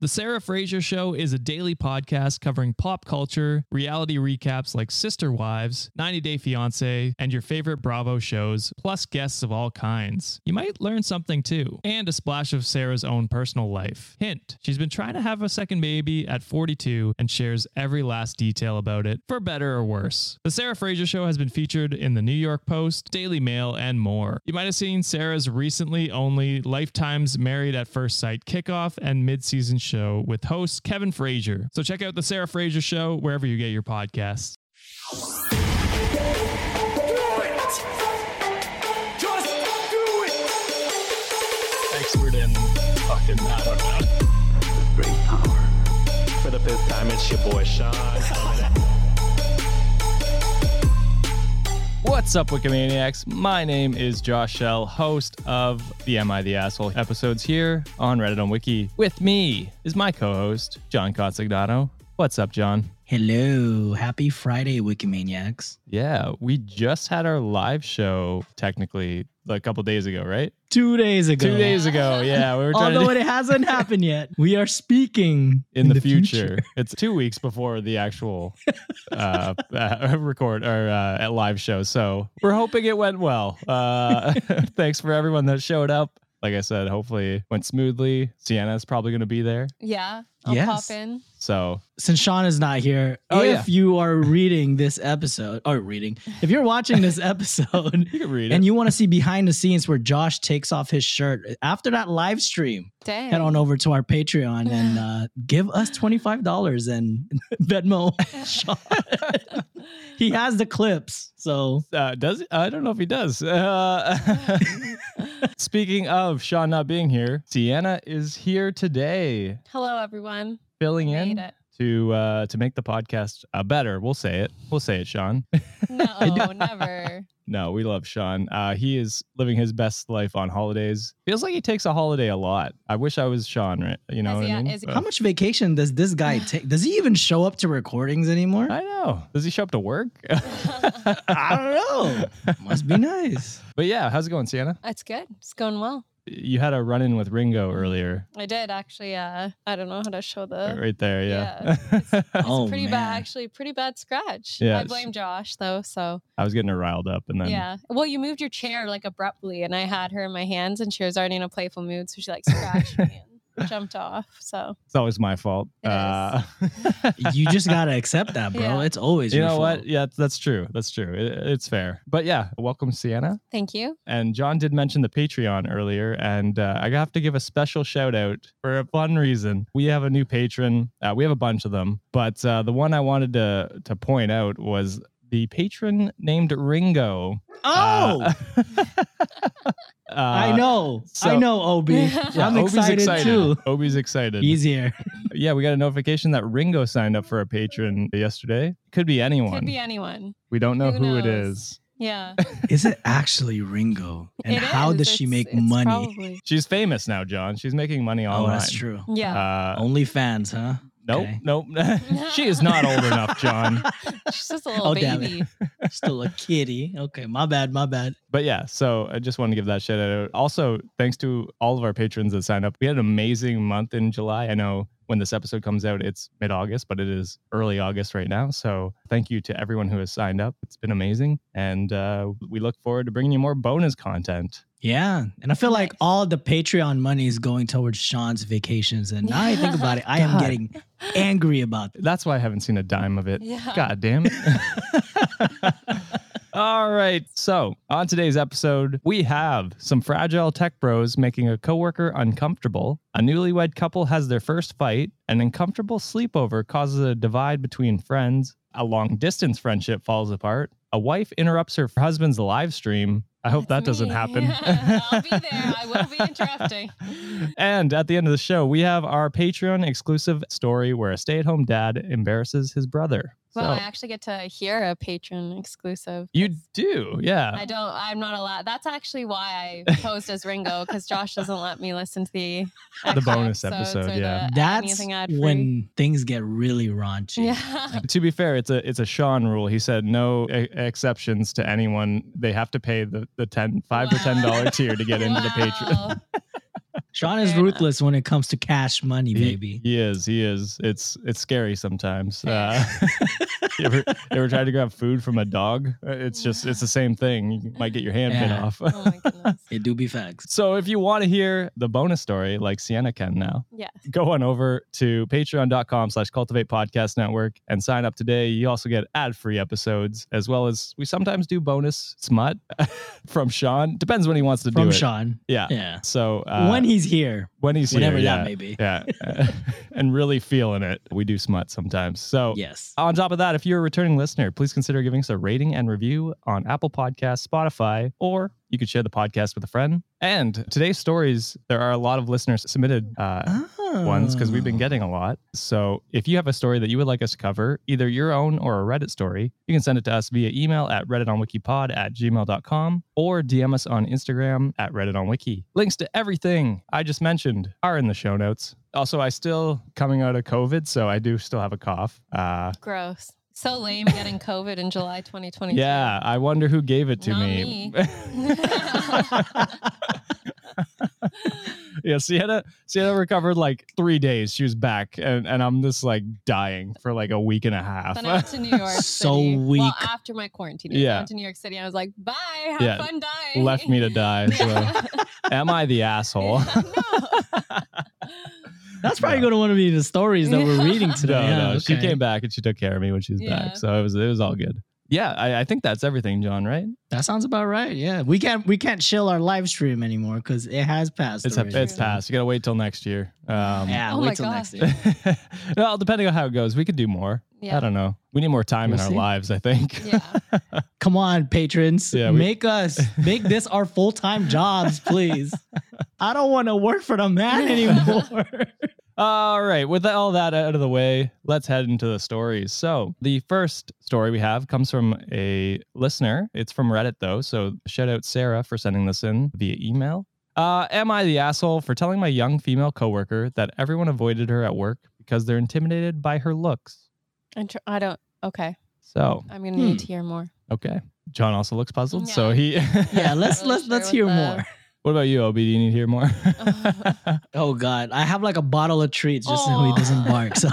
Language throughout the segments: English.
The Sarah Fraser Show is a daily podcast covering pop culture, reality recaps like Sister Wives, 90 Day Fiancé, and your favorite Bravo shows, plus guests of all kinds. You might learn something too, and a splash of Sarah's own personal life. Hint, she's been trying to have a second baby at 42 and shares every last detail about it, for better or worse. The Sarah Fraser Show has been featured in the New York Post, Daily Mail, and more. You might have seen Sarah's recently only Lifetime's Married at First Sight kickoff and mid-season with host Kevin Frazier. So check out the Sarah Fraser Show wherever you get your podcasts. Expert in fucking, I don't know. Great power. For the fifth time, it's your boy Sean. What's up, Wikimaniacs? My name is Josh Shell, host of the Am I the Asshole episodes here on Reddit on Wiki. With me is my co-host, John Consignato. What's up, John? Hello. Happy Friday, Wikimaniacs. Yeah, we just had our live show technically a couple days ago, right? Two days ago. Two days ago. Yeah, we were trying Although to it hasn't happened yet, we are speaking in, the, future. It's two weeks before the actual uh, uh, record or uh, live show. So we're hoping it went well. Uh, thanks for everyone that showed up. Like I said, hopefully it went smoothly. Sienna's probably going to be there. Yeah, I'll Yes. pop in. So Since Sean is not here, Oh, if yeah. you are reading this episode, or reading, if you're watching this episode you can read and you want to see behind the scenes where Josh takes off his shirt after that live stream, Dang. head on over to our Patreon and uh, give us $25 and Venmo Sean. he has the clips. So uh, does it? I don't know if he does. Uh, speaking of Sean not being here, Sienna is here today, Hello, everyone. Filling in it. to uh, to make the podcast uh, better. We'll say it. We'll say it, Sean. No, never. No, we love Sean. Uh, he is living his best life on holidays. Feels like he takes a holiday a lot. I wish I was Sean. Right? You know Is what I mean? he- How much vacation does this guy take? Does he even show up to recordings anymore? I know. Does he show up to work? I don't know. Must be nice. but yeah, how's it going, Sienna? It's good. It's going well. You had a run in with Ringo earlier, I did actually. Uh, I don't know how to show the. right there. Yeah. It's Oh, pretty man. bad, actually. Pretty bad scratch. Yeah, I blame Josh though. So I was getting her riled up, and then yeah. Well, you moved your chair like abruptly, and I had her in my hands, and she was already in a playful mood, so she like scratched me and jumped off. So it's always my fault. Uh, You just gotta accept that, bro. Yeah. It's always you your know what? Yeah, that's true. That's true. It, it's fair. But yeah, welcome, Sienna. thank you. And John did mention the Patreon earlier, and uh, I have to give a special shout out for a fun reason. We have a new patron. Uh, we have a bunch of them, but uh, the one I wanted to to point out was the patron named Ringo. Oh, Uh, I uh, know. so- I know, Obi. Yeah, I'm Obi's excited, too. Obi's excited. Easier. yeah, we got a notification that Ringo signed up for a patron yesterday. Could be anyone. Could be anyone. we don't know who, Who it knows? is. Yeah. Is it actually Ringo? And It how is. does she It's- make it's money? probably- She's famous now, John. She's making money Oh, that's true. Yeah. Uh, Only fans, huh? Nope, okay. nope. she is not old enough, John. She's just a little Oh, damn baby. Still a kitty. Okay, my bad, my bad. But yeah, so I just want to give that shout out. Also, thanks to all of our patrons that signed up. We had an amazing month in July. I know when this episode comes out, it's mid August, but it is early August right now. So thank you to everyone who has signed up. It's been amazing. And uh, we look forward to bringing you more bonus content. Yeah. And I feel like all the Patreon money is going towards Sean's vacations. And now I think about it, I am getting angry about it. That's why I haven't seen a dime of it. Yeah. God damn it. All right. So, on today's episode, we have some fragile tech bros making a coworker uncomfortable. A newlywed couple has their first fight. An uncomfortable sleepover causes a divide between friends. A long distance friendship falls apart. A wife interrupts her husband's live stream. I hope that doesn't me. happen. I'll be there. I will be interrupting. and at the end of the show, we have our Patreon exclusive story where a stay at home dad embarrasses his brother. Well, So- I actually get to hear a patron exclusive. You do, yeah. I don't. I'm not allowed. That's actually why I posed as Ringo because Josh doesn't let me listen to the The bonus episode, or yeah. the That's anything ad-free. when things get really raunchy. Yeah. to be fair, it's a it's a Sean rule. He said no e- exceptions to anyone. They have to pay the the ten five or ten dollar tier to get into the Patreon. Wow. Sean is Fair enough. ruthless when it comes to cash money, He- baby. He, is. He is. It's it's scary sometimes. Uh, you, ever, you ever tried to grab food from a dog? Uh, It's just it's the same thing. You might get your hand bit off. Oh my goodness. It do be facts. so if you want to hear the bonus story like Sienna can now, Yeah. go on over to patreon.com slash cultivate podcast network and sign up today. You also get ad-free episodes as well as we sometimes do bonus smut from Sean. Depends when he wants to From do it. From Sean. Yeah. Yeah. So uh, when he's here, when he's here, whenever yeah, that may be. yeah, and really feeling it, we do smut sometimes. So Yes. on top of that, if you're a returning listener, please consider giving us a rating and review on Apple Podcasts, Spotify, or you could share the podcast with a friend. And today's stories, there are a lot of listeners submitted uh, ones because we've been Oh. getting a lot. So if you have a story that you would like us to cover, either your own or a Reddit story, you can send it to us via email at redditonwikipod at gmail.com or DM us on Instagram at redditonwiki. Links to everything I just mentioned are in the show notes. Also, I still coming out of COVID, so I do still have a cough. Uh, Gross. So lame getting COVID in July 2020. yeah, I wonder who gave it to Not me. me. yeah, Sienna, Sienna recovered like three days. She was back, and, and I'm just like dying for like a week and a half. Then I went to New York So City. weak. Well, after my quarantine, Yeah. I went to New York City. And I was like, bye, have Yeah, fun dying. Left me to die. So, am I the asshole? no. That's probably No. going to want to be the stories that we're reading today. no. Yeah, She came back and she took care of me when she was Yeah. back. So it was it was all good. Yeah, I, I think that's everything, John. Right? That sounds about right. Yeah, we can't we can't chill our live stream anymore because it has passed. It's already. it's past. You gotta wait till next year. Um, Yeah, Oh wait my till God. next year. well, depending on how it goes, we could do more. Yeah. I don't know. We need more time We'll in our lives. I think. Yeah. Come on, patrons, Yeah, we- make us make this our full time jobs, please. I don't want to work for the man anymore. All right, with all that out of the way, let's head into the stories. So, the first story we have comes from a listener. It's from Reddit, though. So, shout out Sarah for sending this in via email. Uh, am I the asshole for telling my young female coworker that everyone avoided her at work because they're intimidated by her looks? And I don't. Okay. So, I'm going to need Hmm. to hear more. okay. John also looks puzzled. So, he. yeah, let's Really let's let's hear the- more. What about you, Obi? Do you need to hear more? Oh God, I have like a bottle of treats just so he doesn't bark. So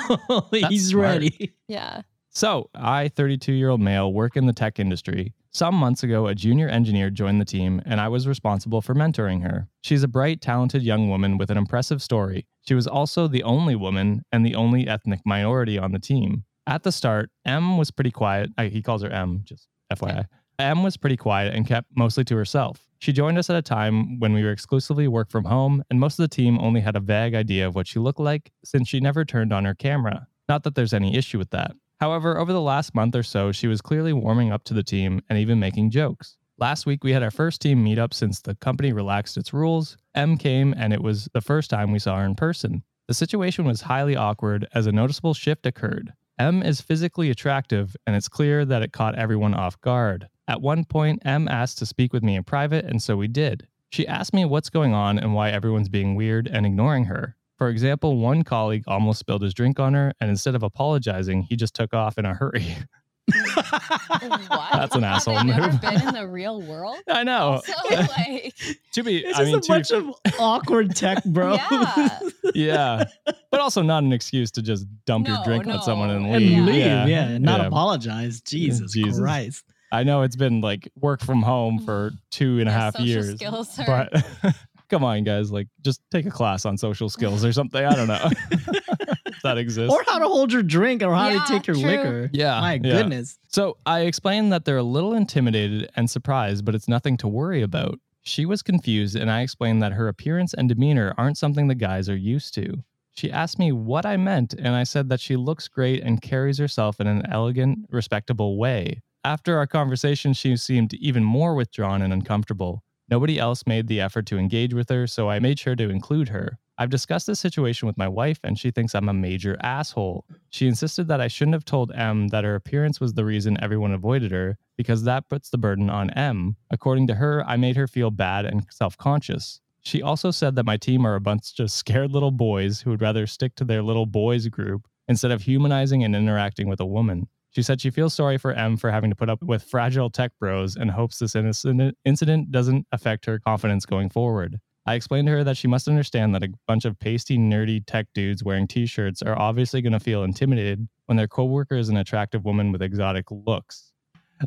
he's smart. ready. Yeah. So, I, 32 year old male, work in the tech industry. Some months ago, a junior engineer joined the team, and I was responsible for mentoring her. She's a bright, talented young woman with an impressive story. She was also the only woman and the only ethnic minority on the team. At the start, M was pretty quiet. I, he calls her M, just FYI. M was pretty quiet and kept mostly to herself. She joined us at a time when we were exclusively work from home, and most of the team only had a vague idea of what she looked like since she never turned on her camera. Not that there's any issue with that. However, over the last month or so, she was clearly warming up to the team and even making jokes. Last week, we had our first team meetup since the company relaxed its rules. M came, and it was the first time we saw her in person. The situation was highly awkward as a noticeable shift occurred. M is physically attractive, and it's clear that it caught everyone off guard. At one point, M asked to speak with me in private, and so we did. She asked me what's going on and why everyone's being weird and ignoring her. For example, one colleague almost spilled his drink on her, and instead of apologizing, he just took off in a hurry. What? That's an Have asshole they never move. been in the real world? I know. So, like, to be, It's I just mean, a bunch be, of awkward tech, bro. Yeah. yeah, but also not an excuse to just dump your No, drink on someone and no. and leave. leave, Yeah, yeah, not Yeah. apologize. Jesus, Jesus. Christ. I know it's been like work from home for mm. two and a Your half years, skills are- but come on, guys, like just take a class on social skills or something. I don't know that exists. Or how to hold your drink or how Yeah, to take your true. liquor. Yeah, My yeah. goodness. So I explained that they're a little intimidated and surprised, but it's nothing to worry about. She was confused, and I explained that her appearance and demeanor aren't something the guys are used to. She asked me what I meant, and I said that she looks great and carries herself in an elegant, respectable way. After our conversation, she seemed even more withdrawn and uncomfortable. Nobody else made the effort to engage with her, so I made sure to include her. I've discussed this situation with my wife, and she thinks I'm a major asshole. She insisted that I shouldn't have told M that her appearance was the reason everyone avoided her, because that puts the burden on M. According to her, I made her feel bad and self conscious. She also said that my team are a bunch of scared little boys who would rather stick to their little boys group instead of humanizing and interacting with a woman. She said she feels sorry for M for having to put up with fragile tech bros and hopes this innocent incident doesn't affect her confidence going forward. I explained to her that she must understand that a bunch of pasty, nerdy tech dudes wearing t shirts are obviously going to feel intimidated when their coworker is an attractive woman with exotic looks.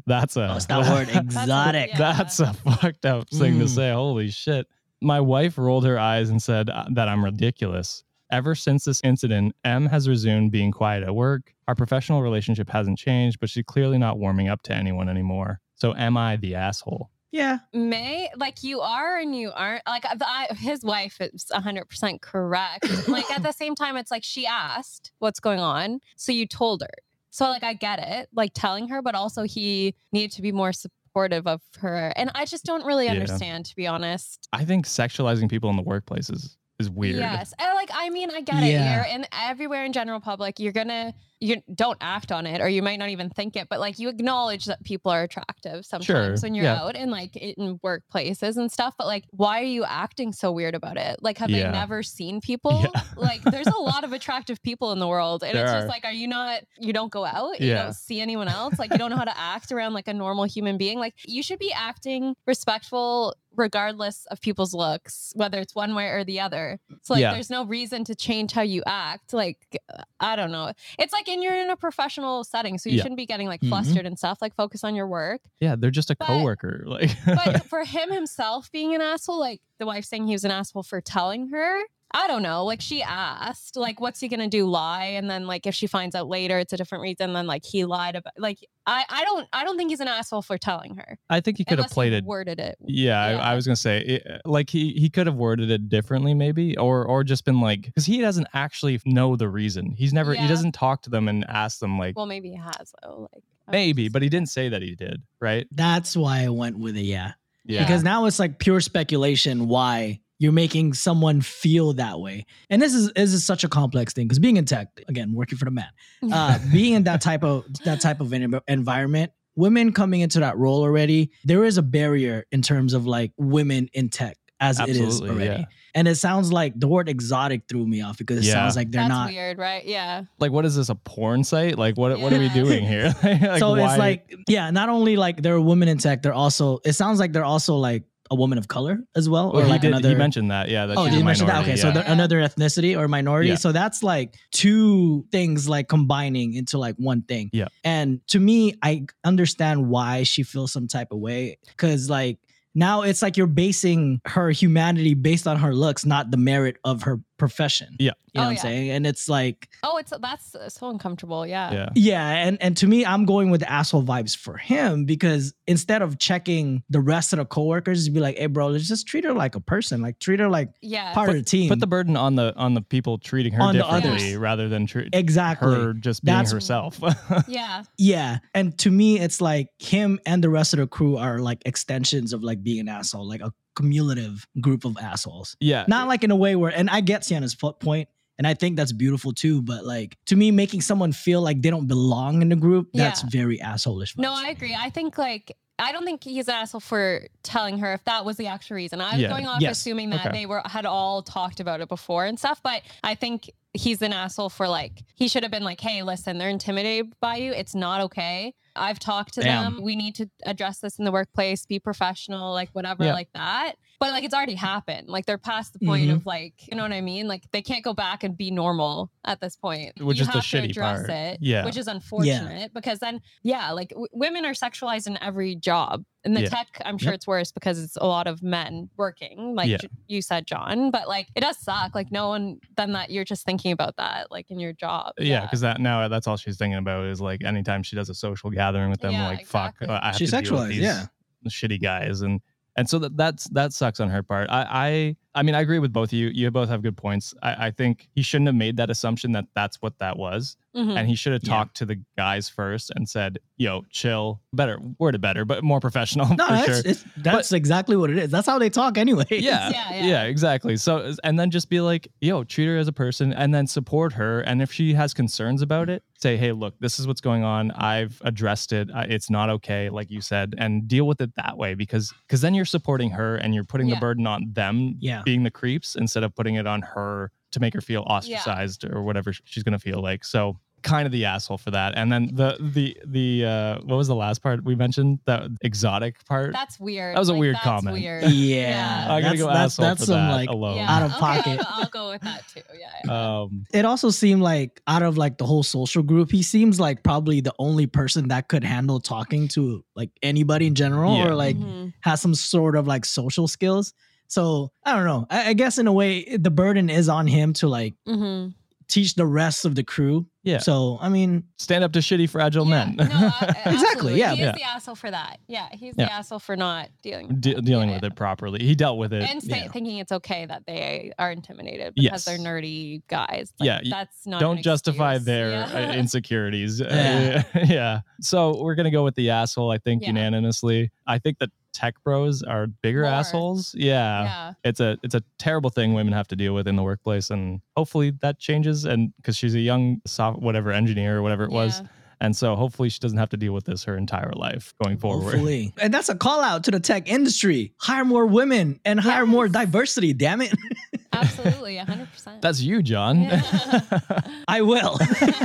That's a What's that word? a- Exotic. yeah. that's a fucked up thing to Mm. say. Holy shit. My wife rolled her eyes and said uh, that I'm ridiculous. Ever since this incident, M has resumed being quiet at work. Our professional relationship hasn't changed, but she's clearly not warming up to anyone anymore. So am I the asshole? Yeah. May like you are and you aren't like I, his wife is 100% correct. like at the same time it's like she asked what's going on, so you told her. So like I get it, like telling her, but also he needed to be more supportive of her. And I just don't really Yeah. understand to be honest. I think sexualizing people in the workplace is, is weird. Yes. And like I mean I get it. Yeah. You're in everywhere in general public, you're gonna you don't act on it or you might not even think it, but like you acknowledge that people are attractive sometimes when you're yeah. out and like in workplaces and stuff. But like, why are you acting so weird about it? Like, have Yeah. they never seen people? Yeah. like, there's a lot of attractive people in the world. And There it's are. just like, are you not, you don't go out? You don't see anyone else? Like, you don't know how to act around like a normal human being? Like, you should be acting respectful regardless of people's looks, whether it's one way or the other. So like Yeah. there's no reason to change how you act. Like I don't know. It's like in you're in a professional setting, so you Yeah. shouldn't be getting like Mhm. flustered and stuff. Like focus on your work. Yeah, they're just a But- coworker. Like But for him himself being an asshole, like the wife saying he was an asshole for telling her. I don't know. Like she asked, like, what's he gonna do? Lie? And then like if she finds out later it's a different reason, then like he lied about like I, I don't I don't think he's an asshole for telling her. I think he could have Unless played he it worded it. Yeah, Yeah. I, I was gonna say, it, uh, like he he could have worded it differently, maybe, or or just been like, because he doesn't actually know the reason. He's never he doesn't talk to them and ask them like Well, maybe he has though. Like I'm maybe, but he didn't say that he did, right? That's why I went with it. Yeah. Yeah. Because now it's like pure speculation why you're making someone feel that way. And this is this is such a complex thing because being in tech, again, working for the man, uh, being in that type of that type of environment, women coming into that role already, there is a barrier in terms of like women in tech as it is already. yeah. And it sounds like the word exotic threw me off because it Yeah. sounds like they're That's not. weird, right? Yeah. Like, what is this a porn site? Like, what what are we doing here? Like, so why- it's like, yeah, not only like they're women in tech, they're also. It sounds like they're also like a woman of color as well, Well, or he like did, another. he mentioned that, yeah. That Oh, did mention that? Okay, so yeah. Yeah. another ethnicity or minority. Yeah. So that's like two things like combining into like one thing. Yeah. And to me, I understand why she feels some type of way because like now it's like you're basing her humanity based on her looks, not the merit of her profession. Yeah. You know Oh, what I'm yeah. saying? And it's like, Oh, it's that's uh, so uncomfortable. Yeah. yeah. yeah, and and to me, I'm going with the asshole vibes for him because instead of checking the rest of the coworkers, be like, hey, bro, let's just treat her like a person, like treat her like Yeah. part of the team. Put the burden on the on the people treating her On differently others. rather than treat exactly. her just being That's- herself. yeah. Yeah. And to me, it's like him and the rest of the crew are like extensions of like being an asshole, like a cumulative group of assholes. yeah. Not like in a way where, and I get Sienna's po- point, and I think that's beautiful too, but like to me, making someone feel like they don't belong in the group, that's very assholeish. No. I agree. I think like I don't think he's an asshole for telling her if that was the actual reason. I was Yeah. going off Yes. assuming that Okay. they were had all talked about it before and stuff, but I think he's an asshole for like he should have been like, "Hey, listen, they're intimidated by you. It's not okay. I've talked to Damn. them. We need to address this in the workplace, be professional, like whatever Yeah. like that." But like it's already happened. Like they're past the point Mhm. of like, you know what I mean? Like they can't go back and be normal at this point. Which you is the to shitty address part. it, Yeah. which is unfortunate because then yeah, like w- women are sexualized in every job. In the Yeah. tech, I'm sure Yep. it's worse because it's a lot of men working, like Yeah. You said, John. But like, it does suck. Like, no one then that you're just thinking about that, like in your job. Yeah, because that now that's all she's thinking about is like anytime she does a social gathering with them, Yeah, like fuck, exactly. I have She's to deal with sexualized, these yeah. shitty guys, and and so that that's that sucks on her part. I I I mean I agree with both of you. You both have good points. I I think he shouldn't have made that assumption that that's what that was, Mhm. and he should have Yeah. talked to the guys first and said, "Yo, chill, better word, worded better, but more professional No, for that's, sure." it's, that's exactly what it is. That's how they talk anyway. yeah, Yeah, yeah, yeah. exactly. So, and then just be like, yo, treat her as a person and then support her. And if she has concerns about it, say, hey, look, this is what's going on. I've addressed it. It's not okay, like you said, and deal with it that way because because then you're supporting her and you're putting the burden on them Yeah. being the creeps instead of putting it on her to make her feel ostracized or whatever she's going to feel like. So, kind of the asshole for that. And then the the the uh what was the last part we mentioned? That exotic part. That's weird. That was a Like, weird that's comment. Weird. Yeah, I gotta that's, go that's, asshole that's for some that like alone. Yeah, out of okay, pocket. I'll, I'll go with that too. Yeah. yeah. Um it also seemed like out of like the whole social group, he seems like probably the only person that could handle talking to like anybody in general Yeah. or like Mhm. has some sort of like social skills. So I don't know. I, I guess in a way, the burden is on him to like Mhm. teach the rest of the crew. Yeah. So I mean, stand up to shitty fragile Yeah, men. no, Exactly, yeah. He's Yeah. the asshole for that. Yeah, he's Yeah. the asshole for not dealing with De- that. dealing Yeah, with yeah. it properly. He dealt with it. and say, yeah. thinking it's okay that they are intimidated because Yes. they're nerdy guys. Like, Yeah, that's not. Don't an justify excuse. their Yeah. uh, insecurities. Yeah. yeah. So we're gonna go with the asshole. I think Yeah. unanimously. I think that tech bros are bigger More. assholes. Yeah. yeah. It's a it's a terrible thing women have to deal with in the workplace, and hopefully that changes. And because she's a young soft whatever engineer or whatever it was, and so hopefully she doesn't have to deal with this her entire life going forward. hopefully, and that's a call out to the tech industry. Hire more women and hire more diversity. Damn it, Absolutely, hundred percent. That's you, John. I will.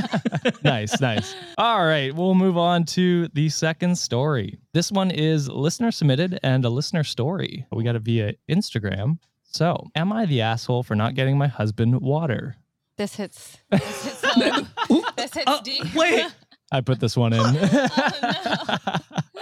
nice, nice. All right, we'll move on to the second story. This one is listener submitted and a listener story. We got it via Instagram. So, am I the asshole for not getting my husband water? This hits. This hits home. this hits Oh, deep. wait. I put this one in. Oh, no,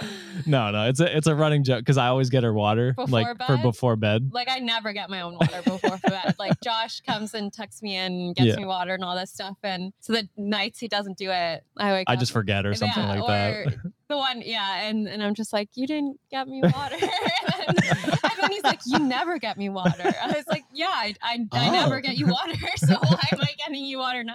no, no, it's a it's a running joke because I always get her water Before like for before bed. like I never get my own water before for bed. Like Josh comes and tucks me in, and gets Yeah. me water and all that stuff. And so the nights he doesn't do it, I wake I up. just forget or something Yeah, like that. The one, yeah, and and I'm just like, you didn't get me water, and, then, and then he's like, you never get me water. I was like, yeah, I I, I Oh. never get you water, so why am I getting you water now?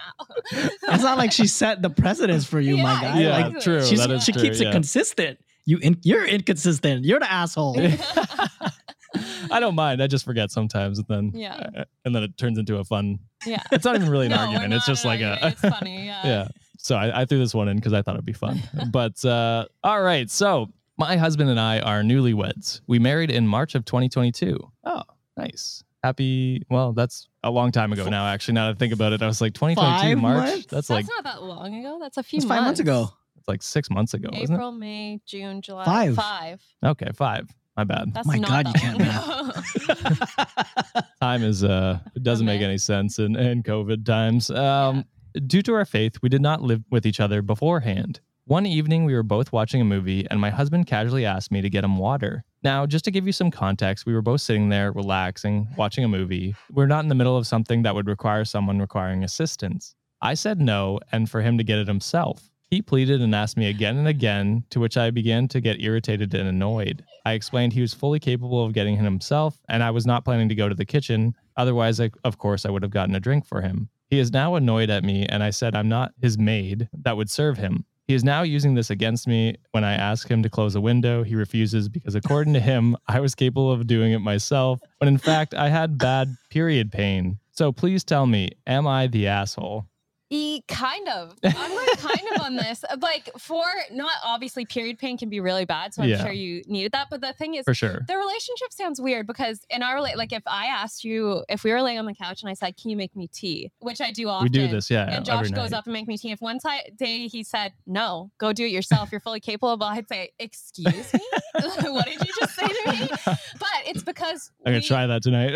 It's not like she set the precedence for you, my Yeah, guy. Yeah, Like true. she's, she true, keeps yeah. it consistent. You in, you're inconsistent. You're the asshole. I don't mind. I just forget sometimes, and then Yeah. and then it turns into a fun. yeah, It's not even really an No, argument. It's just an like a. It's funny. Yeah. yeah. So I, I threw this one in because I thought it'd be fun. but uh, all right. So my husband and I are newlyweds. We married in March of 2022. Oh, nice. Happy. Well, that's a long time ago now. Actually, now that I think about it, I was like 2022 Five March. months? That's That's like not that long ago. That's a few It's five months ago. It's like six months ago, wasn't April, May, June, July. Five. Five. Okay, five. My bad. That's My not God, you that can't long ago. time is uh it doesn't make any sense in, in covid times um due to our faith we did not live with each other beforehand one evening we were both watching a movie and my husband casually asked me to get him water now just to give you some context we were both sitting there relaxing watching a movie we're not in the middle of something that would require someone requiring assistance i said no and for him to get it himself he pleaded and asked me again and again, to which I began to get irritated and annoyed. I explained he was fully capable of getting it himself, and I was not planning to go to the kitchen. Otherwise, I, of course, I would have gotten a drink for him. He is now annoyed at me, and I said I'm not his maid that would serve him. He is now using this against me. When I ask him to close a window, he refuses because, according to him, I was capable of doing it myself, when in fact, I had bad period pain. So please tell me, am I the asshole? E kind of. I'm like kind of on this. Uh, like for not obviously period pain can be really bad, so I'm Yeah. sure you needed that. But the thing is, For sure. the relationship sounds weird because in our like if I asked you if we were laying on the couch and I said, "Can you make me tea?" which I do often. We do this, yeah. And Josh goes up and make me tea. If one day he said, "No, go do it yourself. You're fully capable," I'd say, "Excuse me, what did you just say to me?" But it's because I'm gonna try that tonight.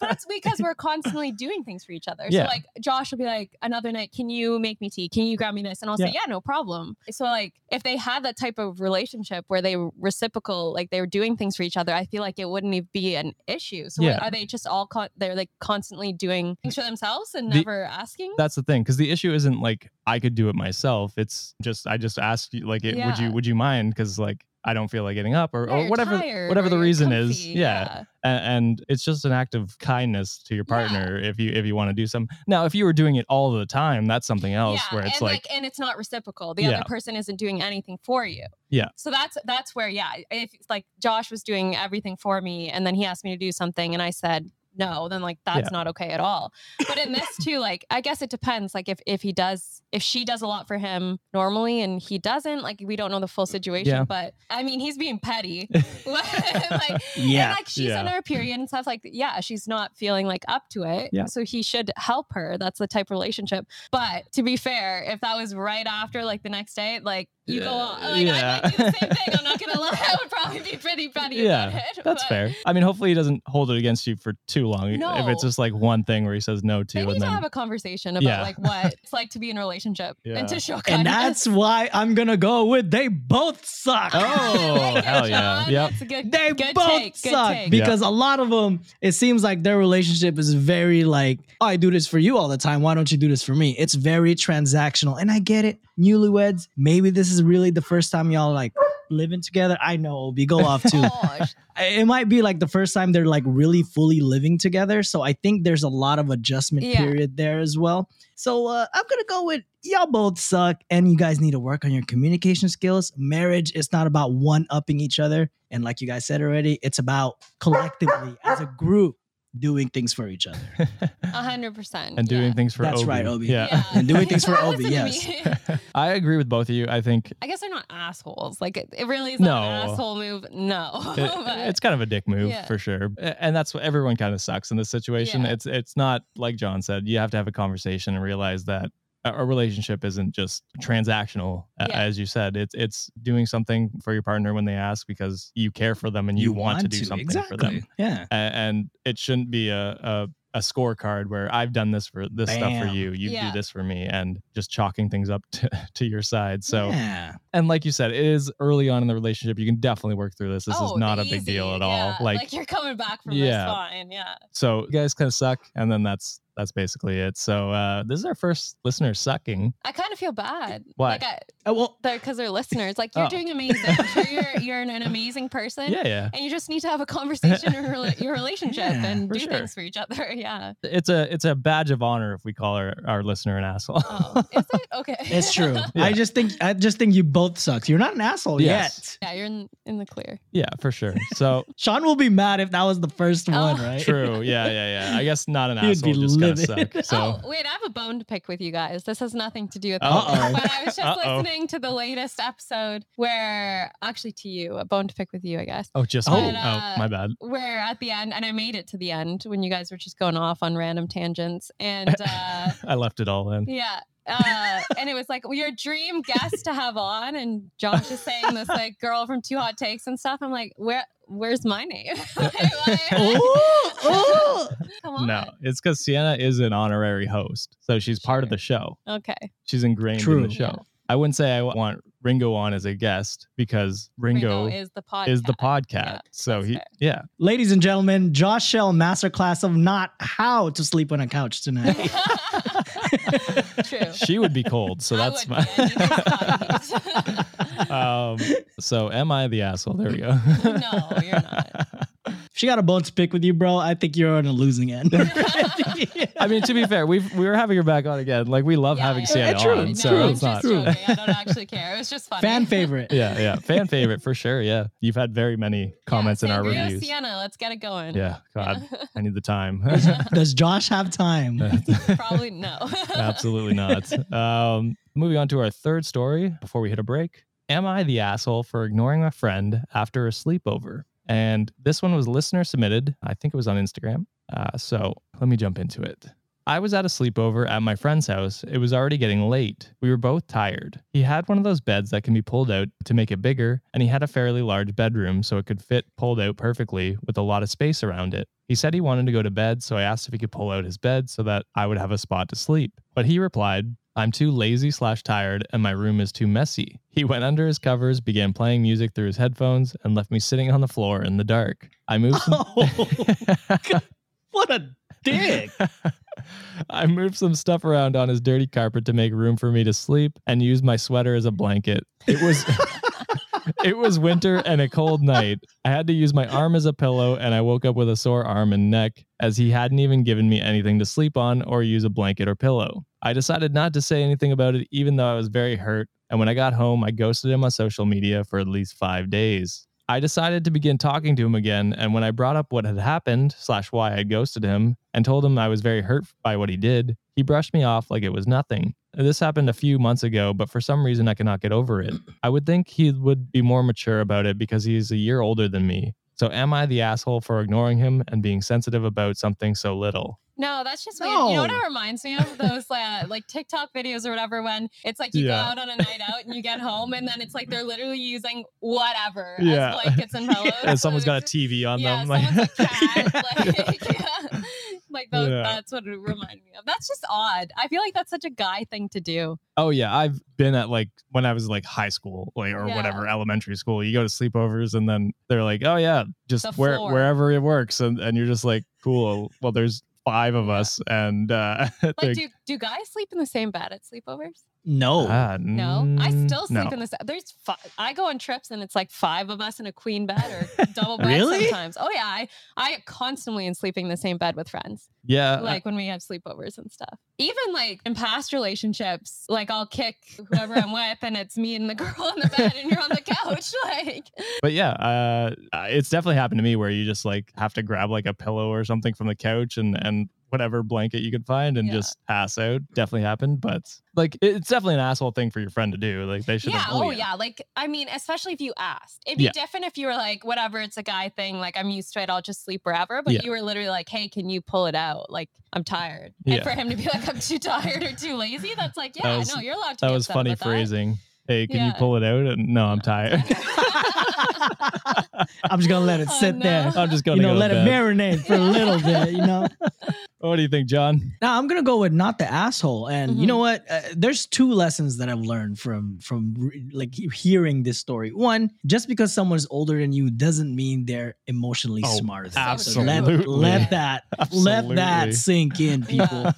but it's because we're constantly doing things for each other. Yeah. So like Josh will be like, another night, can you make me tea? Can you grab me this? And I'll say, Yeah. yeah, no problem. So like if they had that type of relationship where they were reciprocal, like they were doing things for each other, I feel like it wouldn't even be an issue. So Yeah. are they just all con- they're like constantly doing things for themselves and The- never asking? That's the thing, because the issue isn't like I could do it myself. It's just I just asked you, like, it, would you would you mind? Because like I don't feel like getting up, or, Yeah, or whatever tired whatever or the reason is. comfy, Yeah, A- and it's just an act of kindness to your partner if you if you want to do some. Now, if you were doing it all the time, that's something else yeah, where it's and like, and it's not reciprocal. The Yeah. other person isn't doing anything for you. Yeah. So that's that's where yeah, if it's like Josh was doing everything for me, and then he asked me to do something, and I said no, then like that's Yeah. not okay at all. But in this too, like I guess it depends. Like if if he does, if she does a lot for him normally and he doesn't, like we don't know the full situation. Yeah. But I mean, he's being petty. like, Yeah. like she's Yeah. in her period and stuff. Like yeah, she's not feeling like up to it. Yeah. So he should help her. That's the type of relationship. But to be fair, if that was right after, like the next day, like you go on, like I might do the same thing. I'm not gonna lie. I would probably be pretty petty yeah, about it. that's but fair. I mean, hopefully he doesn't hold it against you for too long. No. If it's just like one thing where he says no to, They need and to then have a conversation about Yeah. like what it's like to be in a relationship Yeah. and to show Kindness. And that's why I'm gonna go with they both suck. Oh, Thank you, hell yeah. John. Yep. That's a good, They good both take. Suck take. because a lot of them, it seems like their relationship is very like, oh, I do this for you all the time. Why don't you do this for me? It's very transactional. And I get it. Newlyweds, maybe this is really the first time y'all like living together. I know, Obi, go off too. Gosh. it might be like the first time they're like really fully living together. So I think there's a lot of adjustment Yeah. period there as well. So uh, I'm gonna go with y'all both suck, and you guys need to work on your communication skills. Marriage is not about one upping each other, and like you guys said already, it's about collectively as a group doing things for each other. A hundred percent. and doing yeah. things for That's Obi. right, Obi. Yeah. And doing things for Obi, yes. I agree with both of you. I think I guess they're not assholes. Like it, it really is No. an asshole move. No. it- it's kind of a dick move Yeah. for sure and that's what everyone kind of sucks in this situation Yeah. it's it's not like john said you have to have a conversation and realize that a a relationship isn't just transactional Yeah. as you said it's it's doing something for your partner when they ask because you care for them and you, want, to do something exactly. for them Yeah. And it shouldn't be a, a a scorecard where I've done this for this stuff for you, you Yeah. do this for me, and just chalking things up to, to your side. So, yeah. and like you said, it is early on in the relationship. You can definitely work through this. This Oh, is not a big deal at Yeah, all. Like, you're coming back from Yeah. this fine. Yeah. so you guys kind of suck, and then that's that's basically it. So uh this is our first listener sucking. I kind of feel bad. Why? Like I, Uh, well, they're because they're listeners. Like you're Oh. doing amazing. I'm sure you're you're an, an amazing person. Yeah, yeah. And you just need to have a conversation in your your relationship Yeah, and do sure. things for each other. Yeah. It's a it's a badge of honor if we call our, our listener an asshole. Oh, is it okay? it's true. Yeah. I just think I just think you both suck. You're not an asshole Yes. yet. yeah, you're in, in the clear. yeah, for sure. So Sean will be mad if that was the first Oh. one, right? true. Yeah, yeah, yeah. I guess not an You'd be asshole, just gotta suck. So oh, wait, I have a bone to pick with you guys. This has nothing to do with that. But I was just Uh-oh. listening to the latest episode where, actually, to you, a bone to pick with you, I guess. Oh, just Oh. oh, uh, oh, my bad. Where at the end, and I made it to the end when you guys were just going off on random tangents. And uh, I left it all in. yeah. Uh, and it was like your dream guest to have on, and Josh is saying this like girl from Two Hot Takes and stuff. I'm like, where, where's my name? Ooh, ooh. No, it's because Sienna is an honorary host, so she's part of the show. Okay. She's ingrained in the show. Yeah. I wouldn't say I want Ringo on as a guest because Ringo, is the podcast. is the podcast. Yeah, so he, fair. yeah, Ladies and gentlemen, Josh Shell masterclass of not how to sleep on a couch tonight. True. she would be cold. So I that's my. be. I need those um, so am I the asshole? There we go. No, you're not. If she got a bone to pick with you, bro, I think you're on a losing end. I mean, to be fair, we've we were having her back on again. Like we love Yeah, having yeah, Sienna true, on, it's so. No, I'm it's not. just joking. I don't actually care. It was just funny. Fan favorite. Yeah, yeah, fan favorite for sure. Yeah, you've had very many comments in our Sangria reviews. Sienna, let's get it going. Yeah, God, I need the time. Does Josh have time? Probably no. Absolutely not. Um, moving on to our third story before we hit a break. Am I the asshole for ignoring a friend after a sleepover? And this one was listener submitted. I think it was on Instagram. Uh, so let me jump into it. I was at a sleepover at my friend's house. It was already getting late. We were both tired. He had one of those beds that can be pulled out to make it bigger, and he had a fairly large bedroom so it could fit pulled out perfectly with a lot of space around it. He said he wanted to go to bed, so I asked if he could pull out his bed so that I would have a spot to sleep. But he replied, I'm too lazy slash tired and my room is too messy. He went under his covers, began playing music through his headphones, and left me sitting on the floor in the dark. I moved some- Oh, what a dick. I moved some stuff around on his dirty carpet to make room for me to sleep and used my sweater as a blanket. It was it was winter and a cold night. I had to use my arm as a pillow and I woke up with a sore arm and neck as he hadn't even given me anything to sleep on or use a blanket or pillow. I decided not to say anything about it even though I was very hurt and when I got home I ghosted him on social media for at least 5 days. I decided to begin talking to him again. And when I brought up what had happened, slash why I ghosted him, and told him I was very hurt by what he did, he brushed me off like it was nothing. This happened a few months ago, but for some reason I cannot get over it. I would think he would be more mature about it because he's a year older than me. So am I the asshole for ignoring him and being sensitive about something so little? No, that's just weird. You know what it reminds me of? Those uh, like TikTok videos or whatever when it's like you Yeah. go out on a night out and you get home and then it's like they're literally using whatever Yeah. as blankets and pillows. And someone's got a TV on yeah, them. someone's a cat. Like, yeah. Like those, Yeah. that's what it reminded me of. That's just odd. I feel like that's such a guy thing to do. Oh yeah, I've been at like when I was like high school, like or Yeah. whatever, elementary school. You go to sleepovers and then they're like, "Oh yeah, just The where floor. wherever it works," and and you're just like, "Cool." Well, there's five of Yeah. us, and uh, Like, do do guys sleep in the same bed at sleepovers? No. ah, No, I still sleep no. in this. There's five. I go on trips and it's like five of us in a queen bed or double bed Really? sometimes. Oh yeah, I I constantly in sleeping in the same bed with friends. Yeah, like when we have sleepovers and stuff. Even like in past relationships, like I'll kick whoever I'm with and it's me and the girl in the bed and you're on the couch. Like but yeah, uh, uh, it's definitely happened to me where you just like have to grab like a pillow or something from the couch and and whatever blanket you could find and Yeah. just pass out. Definitely happened, but like it's definitely an asshole thing for your friend to do. Like they should. yeah, have oh, oh yeah. Like I mean, especially if you asked. It'd be Yeah. different if you were like, whatever, it's a guy thing, like I'm used to it, I'll just sleep wherever. But Yeah. you were literally like, Hey, can you pull it out? Like I'm tired. Yeah. And for him to be like, I'm too tired or too lazy, that's like, That yeah, was- no, you're allowed to That be was funny about that. phrasing. Hey, can you pull it out? And no, I'm tired. I'm just gonna let it Oh, sit no. there. I'm just gonna You know, go to let it bed. marinate for a little bit. You know. What do you think, John? Now I'm gonna go with not the asshole, and you Mhm. know what? Uh, there's two lessons that I've learned from from re- like hearing this story. One, just because someone's older than you doesn't mean they're emotionally Oh, smarter. than you. So absolutely. let, let that let that sink in, people. Yeah.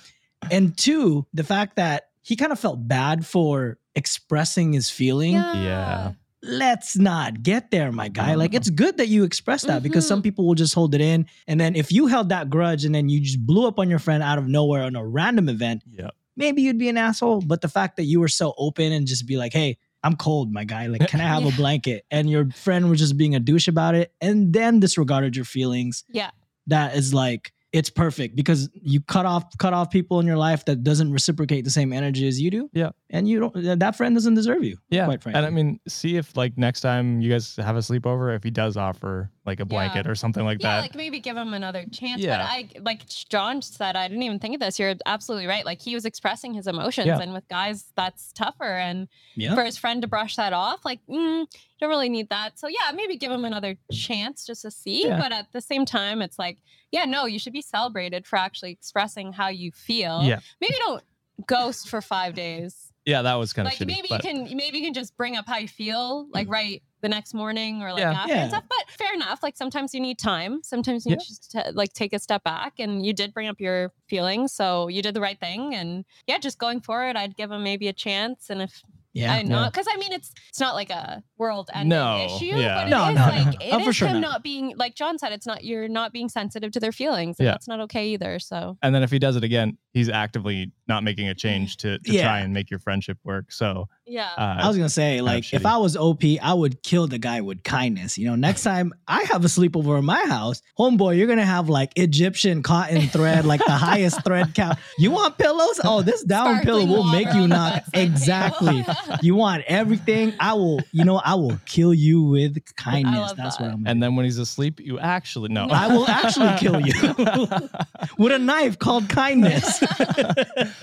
And two, the fact that he kind of felt bad for expressing his feeling. Yeah. Let's not get there, my guy. Like it's good that you express that because Mhm. some people will just hold it in. And then if you held that grudge and then you just blew up on your friend out of nowhere on a random event, Yeah. maybe you'd be an asshole. But the fact that you were so open and just be like, hey, I'm cold, my guy. Like, can I have a blanket? And your friend was just being a douche about it and then disregarded your feelings. Yeah. That is like, it's perfect because you cut off cut off people in your life that doesn't reciprocate the same energy as you do. Yeah. And you don't that friend doesn't deserve you. Yeah. Quite frankly. And I mean, see if like next time you guys have a sleepover, if he does offer like a blanket Yeah. or something like yeah, that. like maybe give him another chance. Yeah. But I like John said, I didn't even think of this. You're absolutely right. Like he was expressing his emotions, Yeah. and with guys, that's tougher. And yeah. for his friend to brush that off, like mm, you don't really need that. So yeah, maybe give him another chance just to see. Yeah. But at the same time, it's like, yeah, no, you should be celebrated for actually expressing how you feel. Yeah. Maybe don't ghost for five days. yeah, that was kind of Like shitty. maybe but you can maybe you can just bring up how you feel, like right the next morning or like Yeah. after Yeah. and stuff. But fair enough. Like sometimes you need time. Sometimes you Yeah. just to like take a step back. And you did bring up your feelings, so you did the right thing. And yeah, just going forward, I'd give him maybe a chance. And if Yeah. I know, because I mean, it's it's not like a world ending No, issue, yeah. but it No, is no, no, like no. it Oh, for is sure him not. not being like John said. It's not you're not being sensitive to their feelings, and Yeah. that's not okay either. So and then if he does it again, he's actively not making a change to, to Yeah. try and make your friendship work. So yeah, uh, I was gonna say, like, if. I was OP, I would kill the guy with kindness. You know, next time I have a sleepover in my house, homeboy, you're gonna have like Egyptian cotton thread, like the highest thread count. You want pillows? Oh, this down pillow will make you on not exactly. You want everything? I will. You know, I will kill you with kindness. That's that. what I'm. Gonna and then when he's asleep, you actually no. I will actually kill you with a knife called kindness.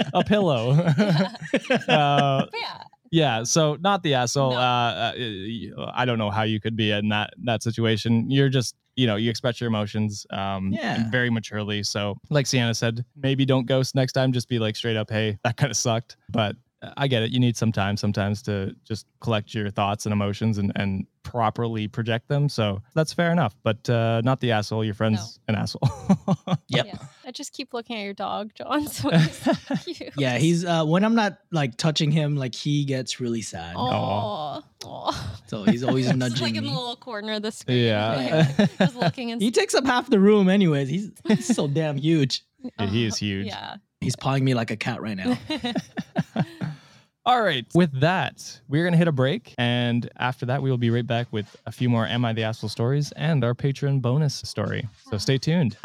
a pillow. uh, yeah, yeah. So not the asshole. No. Uh, uh, I don't know how you could be in that that situation. You're just you know you express your emotions um Yeah. very maturely. So like Sienna said, maybe don't ghost next time. Just be like straight up, hey, that kind of sucked. But I get it. You need some time sometimes to just collect your thoughts and emotions and, and properly project them. So that's fair enough. But uh, not the asshole. Your friend's an asshole. Yep. yeah. I just keep looking at your dog, John. So it's cute. Yeah, he's uh when I'm not like touching him, like he gets really sad. Oh, oh. So he's always Just nudging like in the little corner of the screen. Yeah. like, just looking and He takes up half the room, anyways. He's, he's so damn huge. he is huge. Yeah. He's pawing me like a cat right now. All right. With that, we're going to hit a break. And after that, we will be right back with a few more Am I the Asshole stories and our patron bonus story. So stay tuned.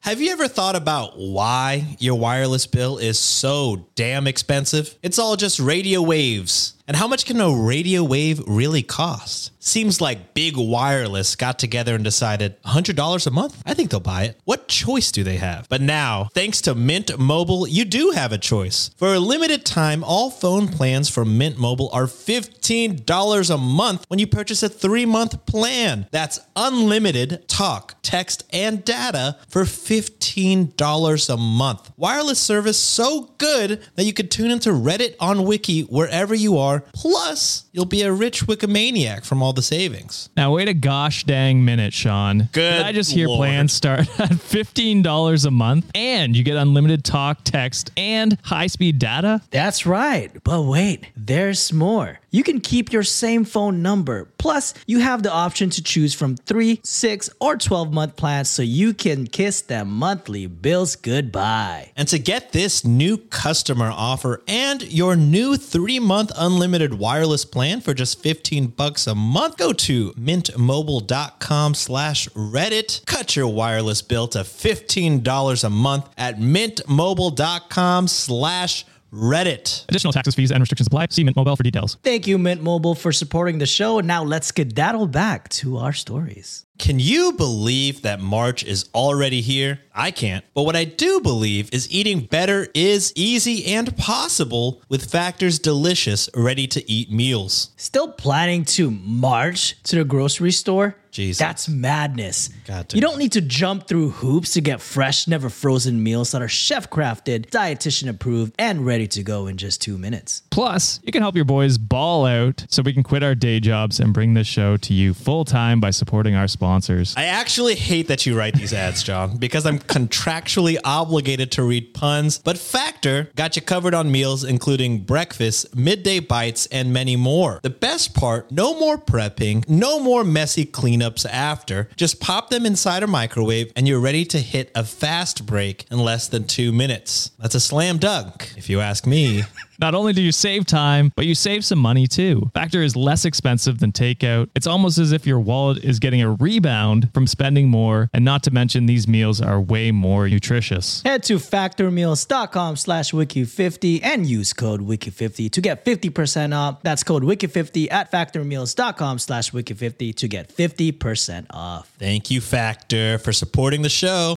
Have you ever thought about why your wireless bill is so damn expensive? It's all just radio waves. And how much can a radio wave really cost? Seems like Big Wireless got together and decided $100 a month? I think they'll buy it. What choice do they have? But now, thanks to Mint Mobile, you do have a choice. For a limited time, all phone plans from Mint Mobile are $15 a month when you purchase a three month plan. That's unlimited talk, text, and data for $15 a month. Wireless service so good that you could tune into Reddit on Wiki wherever you are. Plus, you'll be a rich Wikimaniac from all the savings. Now wait a gosh dang minute, Sean. Good Did I just hear Lord. plans start at $15 a month and you get unlimited talk, text, and high-speed data? That's right. But wait, there's more. You can keep your same phone number. Plus, you have the option to choose from 3, 6, or 12 month plans so you can kiss them monthly bills goodbye. And to get this new customer offer and your new three-month unlimited wireless plan for just 15 bucks a month, go to mintmobile.com slash Reddit. Cut your wireless bill to $15 a month at mintmobile.com slash Reddit. Additional taxes, fees, and restrictions apply. See Mint Mobile for details. Thank you, Mint Mobile, for supporting the show. And Now let's get skedaddle back to our stories. Can you believe that March is already here? I can't. But what I do believe is eating better is easy and possible with Factor's delicious, ready to eat meals. Still planning to march to the grocery store? Jesus. That's madness. Got to. You don't need to jump through hoops to get fresh, never frozen meals that are chef crafted, dietitian approved, and ready to go in just two minutes. Plus, you can help your boys ball out so we can quit our day jobs and bring this show to you full time by supporting our sponsors. I actually hate that you write these ads, John, because I'm contractually obligated to read puns, but Factor got you covered on meals including breakfast, midday bites, and many more. The best part no more prepping, no more messy after. Just pop them inside a microwave and you're ready to hit a fast break in less than two minutes. That's a slam dunk, if you ask me. Not only do you save time, but you save some money too. Factor is less expensive than takeout. It's almost as if your wallet is getting a rebound from spending more, and not to mention these meals are way more nutritious. Head to factormeals.com slash wiki50 and use code wiki50 to get 50% off. That's code wiki50 at factormeals.com slash wiki50 to get 50% off. Thank you, Factor, for supporting the show.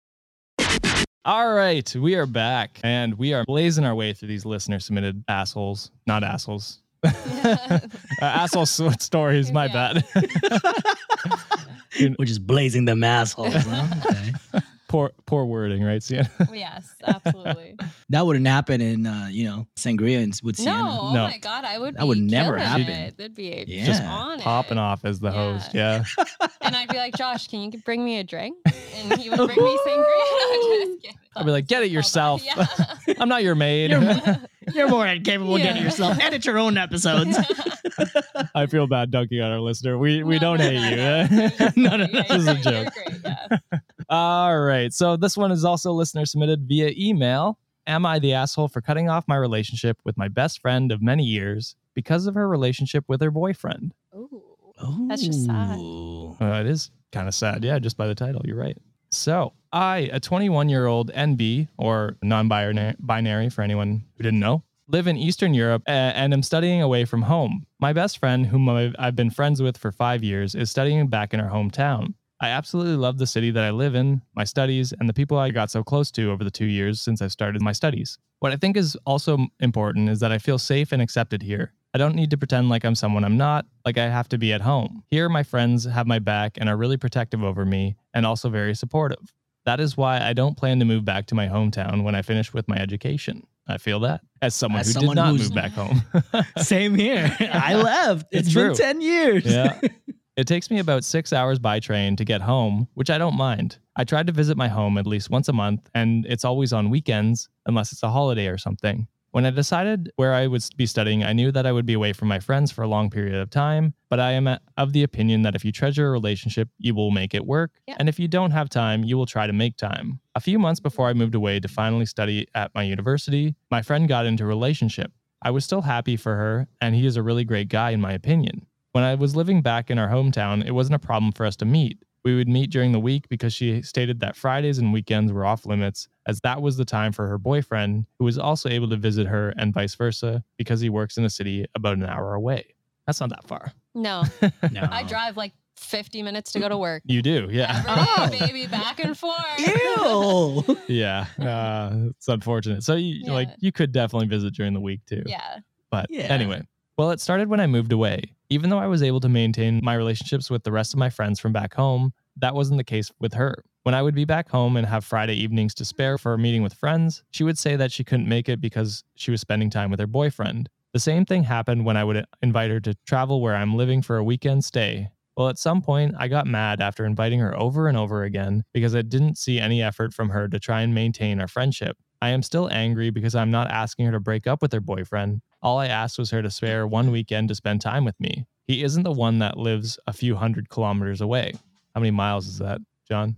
All right, we are back and we are blazing our way through these listener submitted assholes, not assholes. uh, asshole s- stories, my Yeah. bad. We're just blazing them assholes. Huh? Okay. Poor poor wording, right, Sienna? Yes, absolutely. that wouldn't happen in, uh, you know, Sangria and with Sienna. No, oh No. my god, I would. That be would never killing happen. It. That'd be Yeah. just Just on Popping it. off as the host. Yeah. And I'd be like, Josh, can you bring me a drink? And he would bring me sangria. No, just kidding. I'd be like, "Get it yourself." Yeah. I'm not your maid. You're more than capable of getting yourself. Edit your own episodes. I feel bad dunking on our listener. We we No, don't no, hate no, you. no, No, no, no. Yeah, This is a joke. great, yeah. All right. So this one is also listener submitted via email. Am I the asshole for cutting off my relationship with my best friend of many years because of her relationship with her boyfriend? Ooh. That's just sad. Ooh. Uh, it is kind of sad. Yeah, just by the title. You're right. So, I, a 21 year old NB, or non binary for anyone who didn't know, live in Eastern Europe and am studying away from home. My best friend, whom I've been friends with for five years, is studying back in her hometown. I absolutely love the city that I live in, my studies, and the people I got so close to over the two years since I started my studies. What I think is also important is that I feel safe and accepted here. I don't need to pretend like I'm someone I'm not, like I have to be at home. Here, my friends have my back and are really protective over me and also very supportive. That is why I don't plan to move back to my hometown when I finish with my education. I feel that as someone As who someone did not move back home. Same here. I left. It's it's been true. 10 years. yeah. It takes me about six hours by train to get home, which I don't mind. I try to visit my home at least once a month, and it's always on weekends, unless it's a holiday or something. When I decided where I would be studying, I knew that I would be away from my friends for a long period of time, but I am of the opinion that if you treasure a relationship, you will make it work. Yeah. And if you don't have time, you will try to make time. A few months before I moved away to finally study at my university, my friend got into a relationship. I was still happy for her, and he is a really great guy, in my opinion. When I was living back in our hometown, it wasn't a problem for us to meet. We would meet during the week because she stated that Fridays and weekends were off limits, as that was the time for her boyfriend, who was also able to visit her, and vice versa, because he works in a city about an hour away. That's not that far. No, No. I drive like 50 minutes to go to work. You do, yeah. Every day, Oh. baby, back and forth. Ew. yeah, uh, it's unfortunate. So, you, Yeah. like, you could definitely visit during the week too. Yeah. But Yeah. anyway, well, it started when I moved away. Even though I was able to maintain my relationships with the rest of my friends from back home, that wasn't the case with her. When I would be back home and have Friday evenings to spare for a meeting with friends, she would say that she couldn't make it because she was spending time with her boyfriend. The same thing happened when I would invite her to travel where I'm living for a weekend stay. Well, at some point, I got mad after inviting her over and over again because I didn't see any effort from her to try and maintain our friendship. I am still angry because I'm not asking her to break up with her boyfriend. All I asked was her to spare one weekend to spend time with me. He isn't the one that lives a few hundred kilometers away. How many miles is that, John?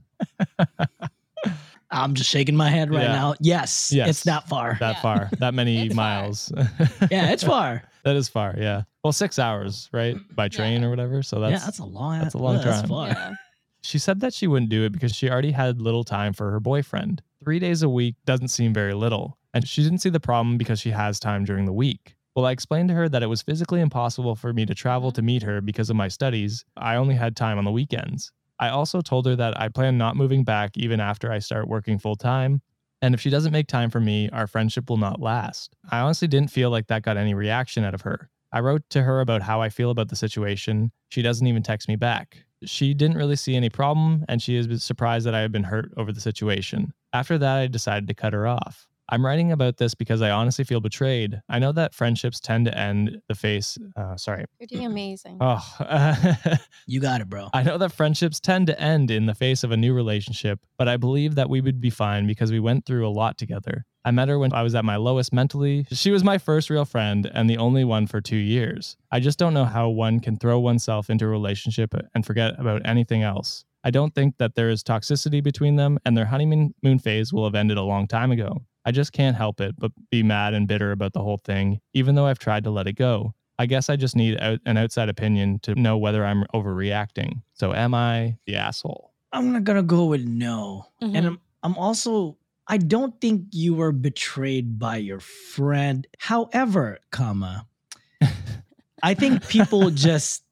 I'm just shaking my head right Yeah. now. Yes, Yes. it's that far. That Yeah. far, that many It's far. miles. yeah, it's far. that is far. Yeah. Well, six hours, right? By train Yeah. or whatever. So that's, yeah, that's a long. that's a uh, long that's far. Yeah. She said that she wouldn't do it because she already had little time for her boyfriend. Three days a week doesn't seem very little, and she didn't see the problem because she has time during the week. Well, I explained to her that it was physically impossible for me to travel mm-hmm. to meet her because of my studies. I only had time on the weekends. I also told her that I plan not moving back even after I start working full time. And if she doesn't make time for me, our friendship will not last. I honestly didn't feel like that got any reaction out of her. I wrote to her about how I feel about the situation. She doesn't even text me back. She didn't really see any problem, and she is surprised that I have been hurt over the situation. After that, I decided to cut her off. I'm writing about this because I honestly feel betrayed. I know that friendships tend to end the face. Uh, sorry. You're doing amazing. Oh, You got it, bro. I know that friendships tend to end in the face of a new relationship, but I believe that we would be fine because we went through a lot together. I met her when I was at my lowest mentally. She was my first real friend and the only one for two years. I just don't know how one can throw oneself into a relationship and forget about anything else. I don't think that there is toxicity between them, and their honeymoon moon phase will have ended a long time ago. I just can't help it but be mad and bitter about the whole thing, even though I've tried to let it go. I guess I just need out, an outside opinion to know whether I'm overreacting. So, am I the asshole? I'm not gonna go with no, Mhm. and I'm, I'm also. I don't think you were betrayed by your friend. However, comma, I think people just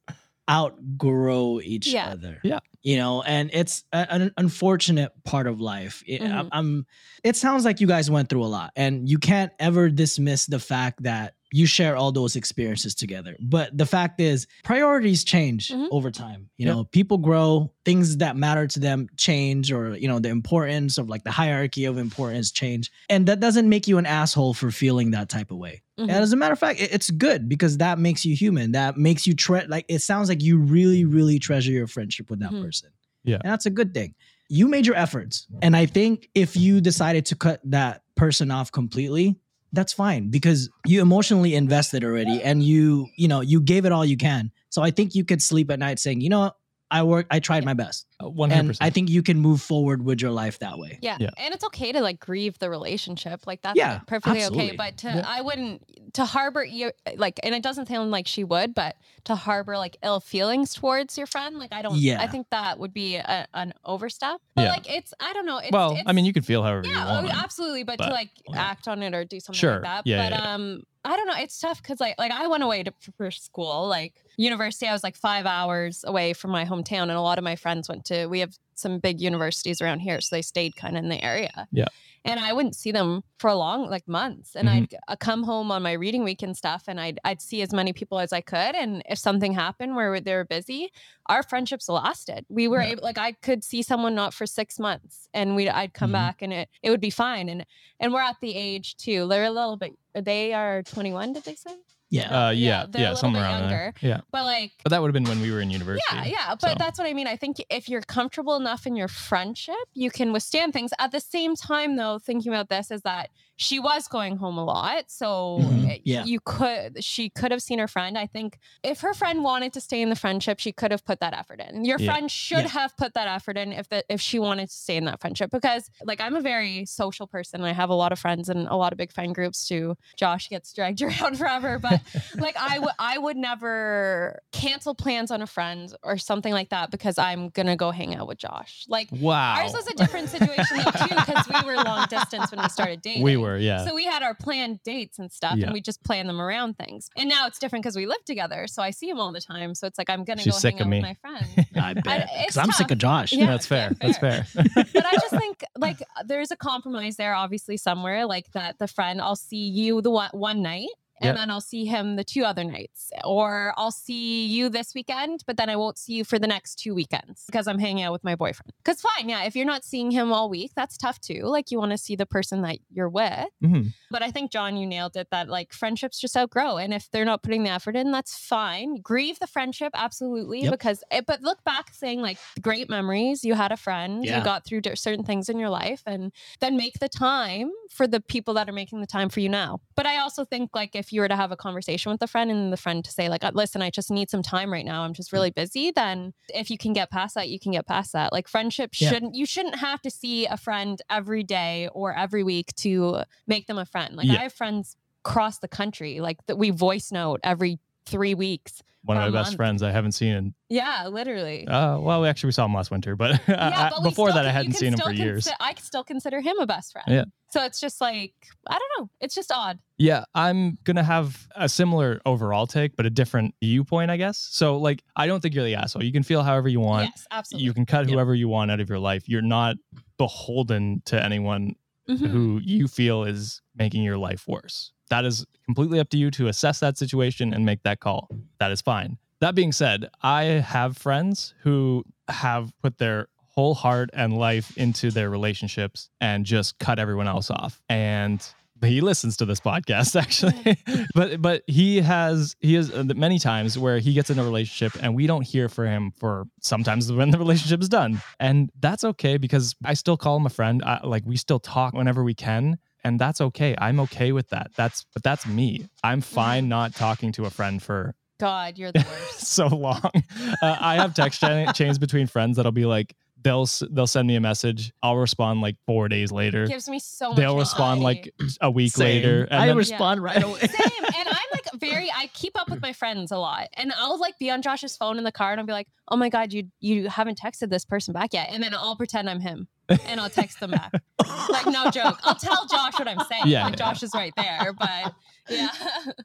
outgrow each Yeah. other. Yeah. You know, and it's a- an unfortunate part of life. It, I'm, Mhm. I'm- it sounds like you guys went through a lot, and you can't ever dismiss the fact that you share all those experiences together. But the fact is, priorities change Mhm. over time. You Yeah. know, people grow, things that matter to them change, or, you know, the importance of like the hierarchy of importance change. And that doesn't make you an asshole for feeling that type of way. Mhm. And as a matter of fact, it- it's good because that makes you human. That makes you tre- like it sounds like you really, really treasure your friendship with that Mhm. person. Yeah. And that's a good thing. You made your efforts. And I think if you decided to cut that person off completely, that's fine because you emotionally invested already and you, you know, you gave it all you can. So I think you could sleep at night saying, you know? I work, I tried my best. Uh, 100%. I think you can move forward with your life that way. Yeah. Yeah. And it's okay to like grieve the relationship. Like that's Yeah, perfectly absolutely. okay. But to Yeah. I wouldn't to harbor you like and it doesn't sound like she would, but to harbor like ill feelings towards your friend, like I don't Yeah. I think that would be a, an overstep. But Yeah. like it's I don't know. It's, well, it's, I mean, you can feel however yeah, you oh, want. absolutely. But, but- to like Yeah. act on it or do something Sure. like that. Yeah, but yeah, yeah. um, I don't know. It's tough because like like I went away to for school. Like university, I was like five hours away from my hometown, and a lot of my friends went to. We have some big universities around here, so they stayed kind of in the area. Yeah. And I wouldn't see them for a long, like months. And Mhm. I'd uh, come home on my reading week and stuff, and I'd I'd see as many people as I could. And if something happened where they were busy, our friendships lasted. We were Yeah. able, like, I could see someone not for six months, and we I'd come Mhm. back, and it it would be fine. And and we're at the age too. They're a little bit. They are twenty one. Did they say? Yeah. Uh, Yeah, yeah, they're a yeah, little somewhere bit around there. younger. Yeah, But like. but that would have been when we were in university. Yeah, yeah, but so. that's what I mean. I think if you're comfortable enough in your friendship, you can withstand things. At the same time, though, thinking about this is that she was going home a lot. So Mhm. Yeah. you could, she could have seen her friend. I think if her friend wanted to stay in the friendship, she could have put that effort in. Your Yeah. friend should Yeah. have put that effort in if that if she wanted to stay in that friendship because like I'm a very social person. and I have a lot of friends and a lot of big friend groups too. Josh gets dragged around forever, but like I would I would never cancel plans on a friend or something like that because I'm gonna go hang out with Josh. Like Wow. ours was a different situation though too because we were long distance when we started dating. we were, yeah. So we had our planned dates and stuff, Yeah. and we just plan them around things. And now it's different because we live together, so I see him all the time. So it's like I'm gonna She's go sick hang of out me. with my friend. I bet. Because I'm sick of Josh. Yeah. That's fair. fair, That's fair. but I just think like there's a compromise there, obviously somewhere like that. The friend, I'll see you the one, one night. And Yeah. then I'll see him the two other nights, or I'll see you this weekend, but then I won't see you for the next two weekends because I'm hanging out with my boyfriend. Because fine, yeah, if you're not seeing him all week, that's tough too. Like you want to see the person that you're with. Mhm. But I think John, you nailed it. That like friendships just outgrow, and if they're not putting the effort in, that's fine. Grieve the friendship, absolutely, Yep. because. It, but look back, saying like great memories. You had a friend. Yeah. You got through certain things in your life, and then make the time for the people that are making the time for you now. But I also think like if you were to have a conversation with a friend and the friend to say like, uh, listen, I just need some time right now. I'm just mm. really busy. Then if you can get past that, you can get past that. Like friendship Yeah. shouldn't you shouldn't have to see a friend every day or every week to make them a friend. Like Yeah. I have friends across the country, like that we voice note every three weeks. One of my best month. friends I haven't seen in Yeah, literally. uh well we actually we saw him last winter, but yeah, but before that I can- you hadn't seen him for years. I still consider him a best friend. Yeah. So it's just like I don't know. It's just odd. Yeah, I'm gonna have a similar overall take, but a different viewpoint, I guess. So, like, I don't think you're the asshole. You can feel however you want. yes, absolutely. You can cut Yep. whoever you want out of your life. You're not beholden to anyone Mhm. who you feel is making your life worse. That is completely up to you to assess that situation and make that call. That is fine. That being said, I have friends who have put their whole heart and life into their relationships and just cut everyone else off. And he listens to this podcast actually. But but he has he has uh, many times where he gets in a relationship and we don't hear from him for sometimes when the relationship is done. And that's okay because i still call him a friend. I, like we still talk whenever we can and that's okay. I'm okay with that. That's but that's me. I'm fine not talking to a friend for God, you're the worst. so long. Uh, i have text chains between friends that'll be like they'll they'll send me a message i'll respond like four days later Gives me so much. they'll respond anxiety. like a week Same. later I then- respond right away. Same. And I'm like very I keep up with my friends a lot. And I'll like be on Josh's phone in the car and I'll be like, oh my God, you you haven't texted this person back yet. And then I'll pretend I'm him and I'll text them back. like no joke. I'll tell Josh what I'm saying. Yeah. Like Josh is right there. But yeah.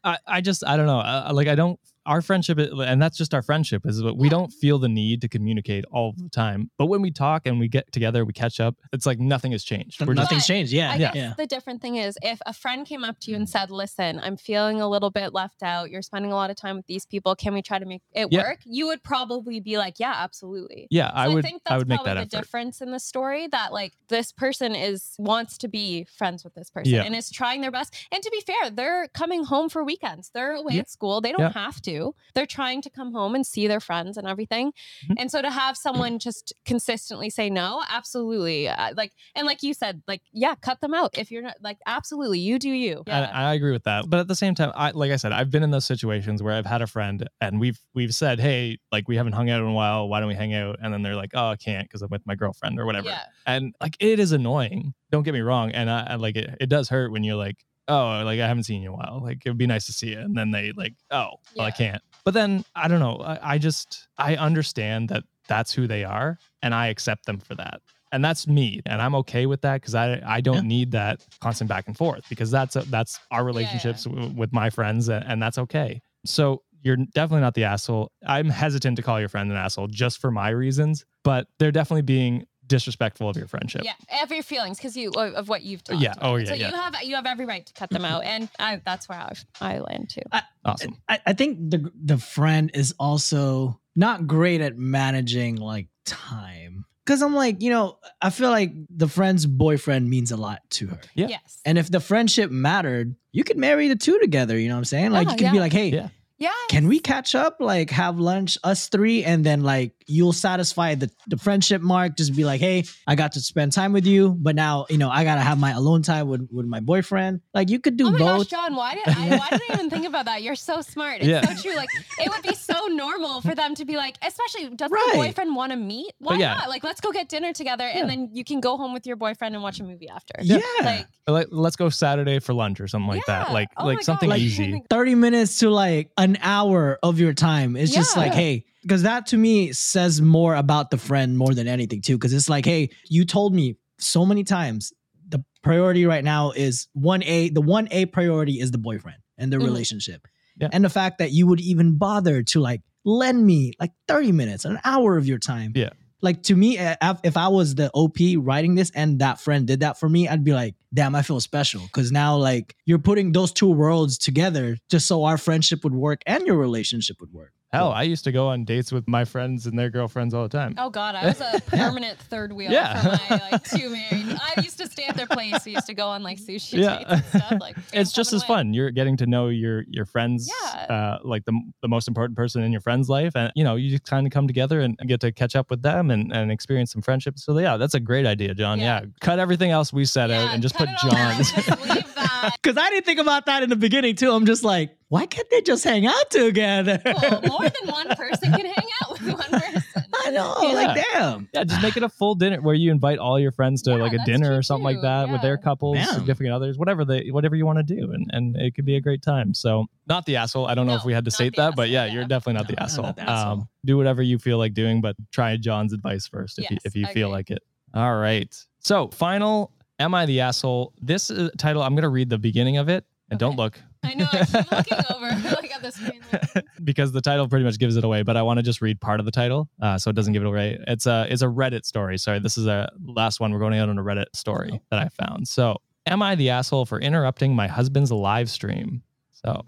I, I just I don't know. Uh, like I don't our friendship and that's just our friendship is that we Yeah. don't feel the need to communicate all the time. But when we talk and we get together, we catch up. It's like nothing has changed. We're Nothing's But changed. Yeah. I yeah. guess the different thing is if a friend came up to you and said, Listen, I'm feeling a little bit left out. You're spending a lot of time with these people. Can we try to make it Yeah. work? You would probably be like, Yeah, absolutely. yeah. I So would think that's I would make probably that the effort. difference in the story that like this person is wants to be friends with this person Yeah. and is trying their best. And to be fair, they're coming home for weekends. They're away Yeah. at school. They don't Yeah. have to. They're trying to come home and see their friends and everything. Mhm. And so to have someone just consistently say no, absolutely, uh, like and like you said, like yeah, cut them out if you're not like absolutely, you do you. I, I agree with that. But at the same time, I like I said, I've been in those situations where I've had a friend and we've we've said, hey, like we haven't hung out in a while. Why don't we hang out? And then they're like, oh, I can't because I'm with my girlfriend or whatever. Yeah. And like it is annoying. Don't get me wrong. And I, I like it. It does hurt when you're like, oh, like I haven't seen you in a while. Like it would be nice to see you. And then they like, oh, well, I can't. But then I don't know. I, I just I understand that that's who they are, and I accept them for that. And that's me, and I'm okay with that because I I don't Yeah. need that constant back and forth because that's that's our relationships w- with my friends, and, and that's okay. So you're definitely not the asshole. I'm hesitant to call your friend an asshole just for my reasons, but they're definitely being disrespectful of your friendship. Yeah, of your feelings because you of of what you've talked Yeah. Oh, about. Oh, yeah, So yeah. you have you have every right to cut them out, and I, that's where I, I land too. Awesome. I, I think the the friend is also not great at managing like time. Cause I'm like, you know, I feel like the friend's boyfriend means a lot to her. Yeah. Yes. And if the friendship mattered, you could marry the two together. You know what I'm saying? Like Yeah, you could be like, hey, Yeah. Yeah. Can we catch up? Like have lunch, us three, and then like you'll satisfy the, the friendship mark. Just be like, hey, I got to spend time with you, but now you know I gotta have my alone time with, with my boyfriend. Like you could do Oh my both. gosh, John, why did I why did I even think about that? You're so smart. It's Yeah. so true. Like it would be so normal for them to be like, especially does Right. the boyfriend want to meet? Why yeah. not? Like let's go get dinner together Yeah. and then you can go home with your boyfriend and watch a movie after. yeah. Like Let, let's go Saturday for lunch or something like that. Like Oh like something gosh. easy. 30 minutes to like an hour of your time. It's just like, hey, because that to me says more about the friend more than anything, too. Because it's like, hey, you told me so many times the priority right now is 1A. The 1A priority is the boyfriend and the Mhm. relationship. Yeah. And the fact that you would even bother to like lend me like 30 minutes, an hour of your time. Yeah. Like to me, if I was the OP writing this and that friend did that for me, I'd be like, damn, I feel special. Cause now like you're putting those two worlds together just so our friendship would work and your relationship would work. Hell, I used to go on dates with my friends and their girlfriends all the time. Oh God, I was a permanent third wheel Yeah. for my like two married. I used to stay at their place. We used to go on like sushi Yeah. dates and stuff. Like it's just as fun. You're getting to know your your friends, Yeah. uh, like the the most important person in your friend's life, and you know you just kind of come together and get to catch up with them and, and experience some friendship. So yeah, that's a great idea, John. Yeah, Yeah. cut everything else we set out and just put cut it all. John's. That. Cause I didn't think about that in the beginning too. I'm just like, why can't they just hang out together? Well, more than one person can hang out with one person. I know, Yeah. like damn. yeah, just make it a full dinner where you invite all your friends to Yeah, like a dinner or something like too, that with their couples, Bam. significant others, whatever they whatever you want to do, and and it could be a great time. So not the asshole. I don't know if we had to state the that, but asshole, yeah, yeah. you're definitely not No, the asshole. not the asshole. Um, do whatever you feel like doing, but try John's advice first if you if you I feel like it. All right. So final, am I the asshole? This uh, title, I'm gonna read the beginning of it, and don't look. I know. I keep looking over like at the screen. Like, because the title pretty much gives it away, but I want to just read part of the title uh, so it doesn't give it away. It's a it's a Reddit story. Sorry, this is a last one. We're going out on a Reddit story that I found. So, am I the asshole for interrupting my husband's live stream? So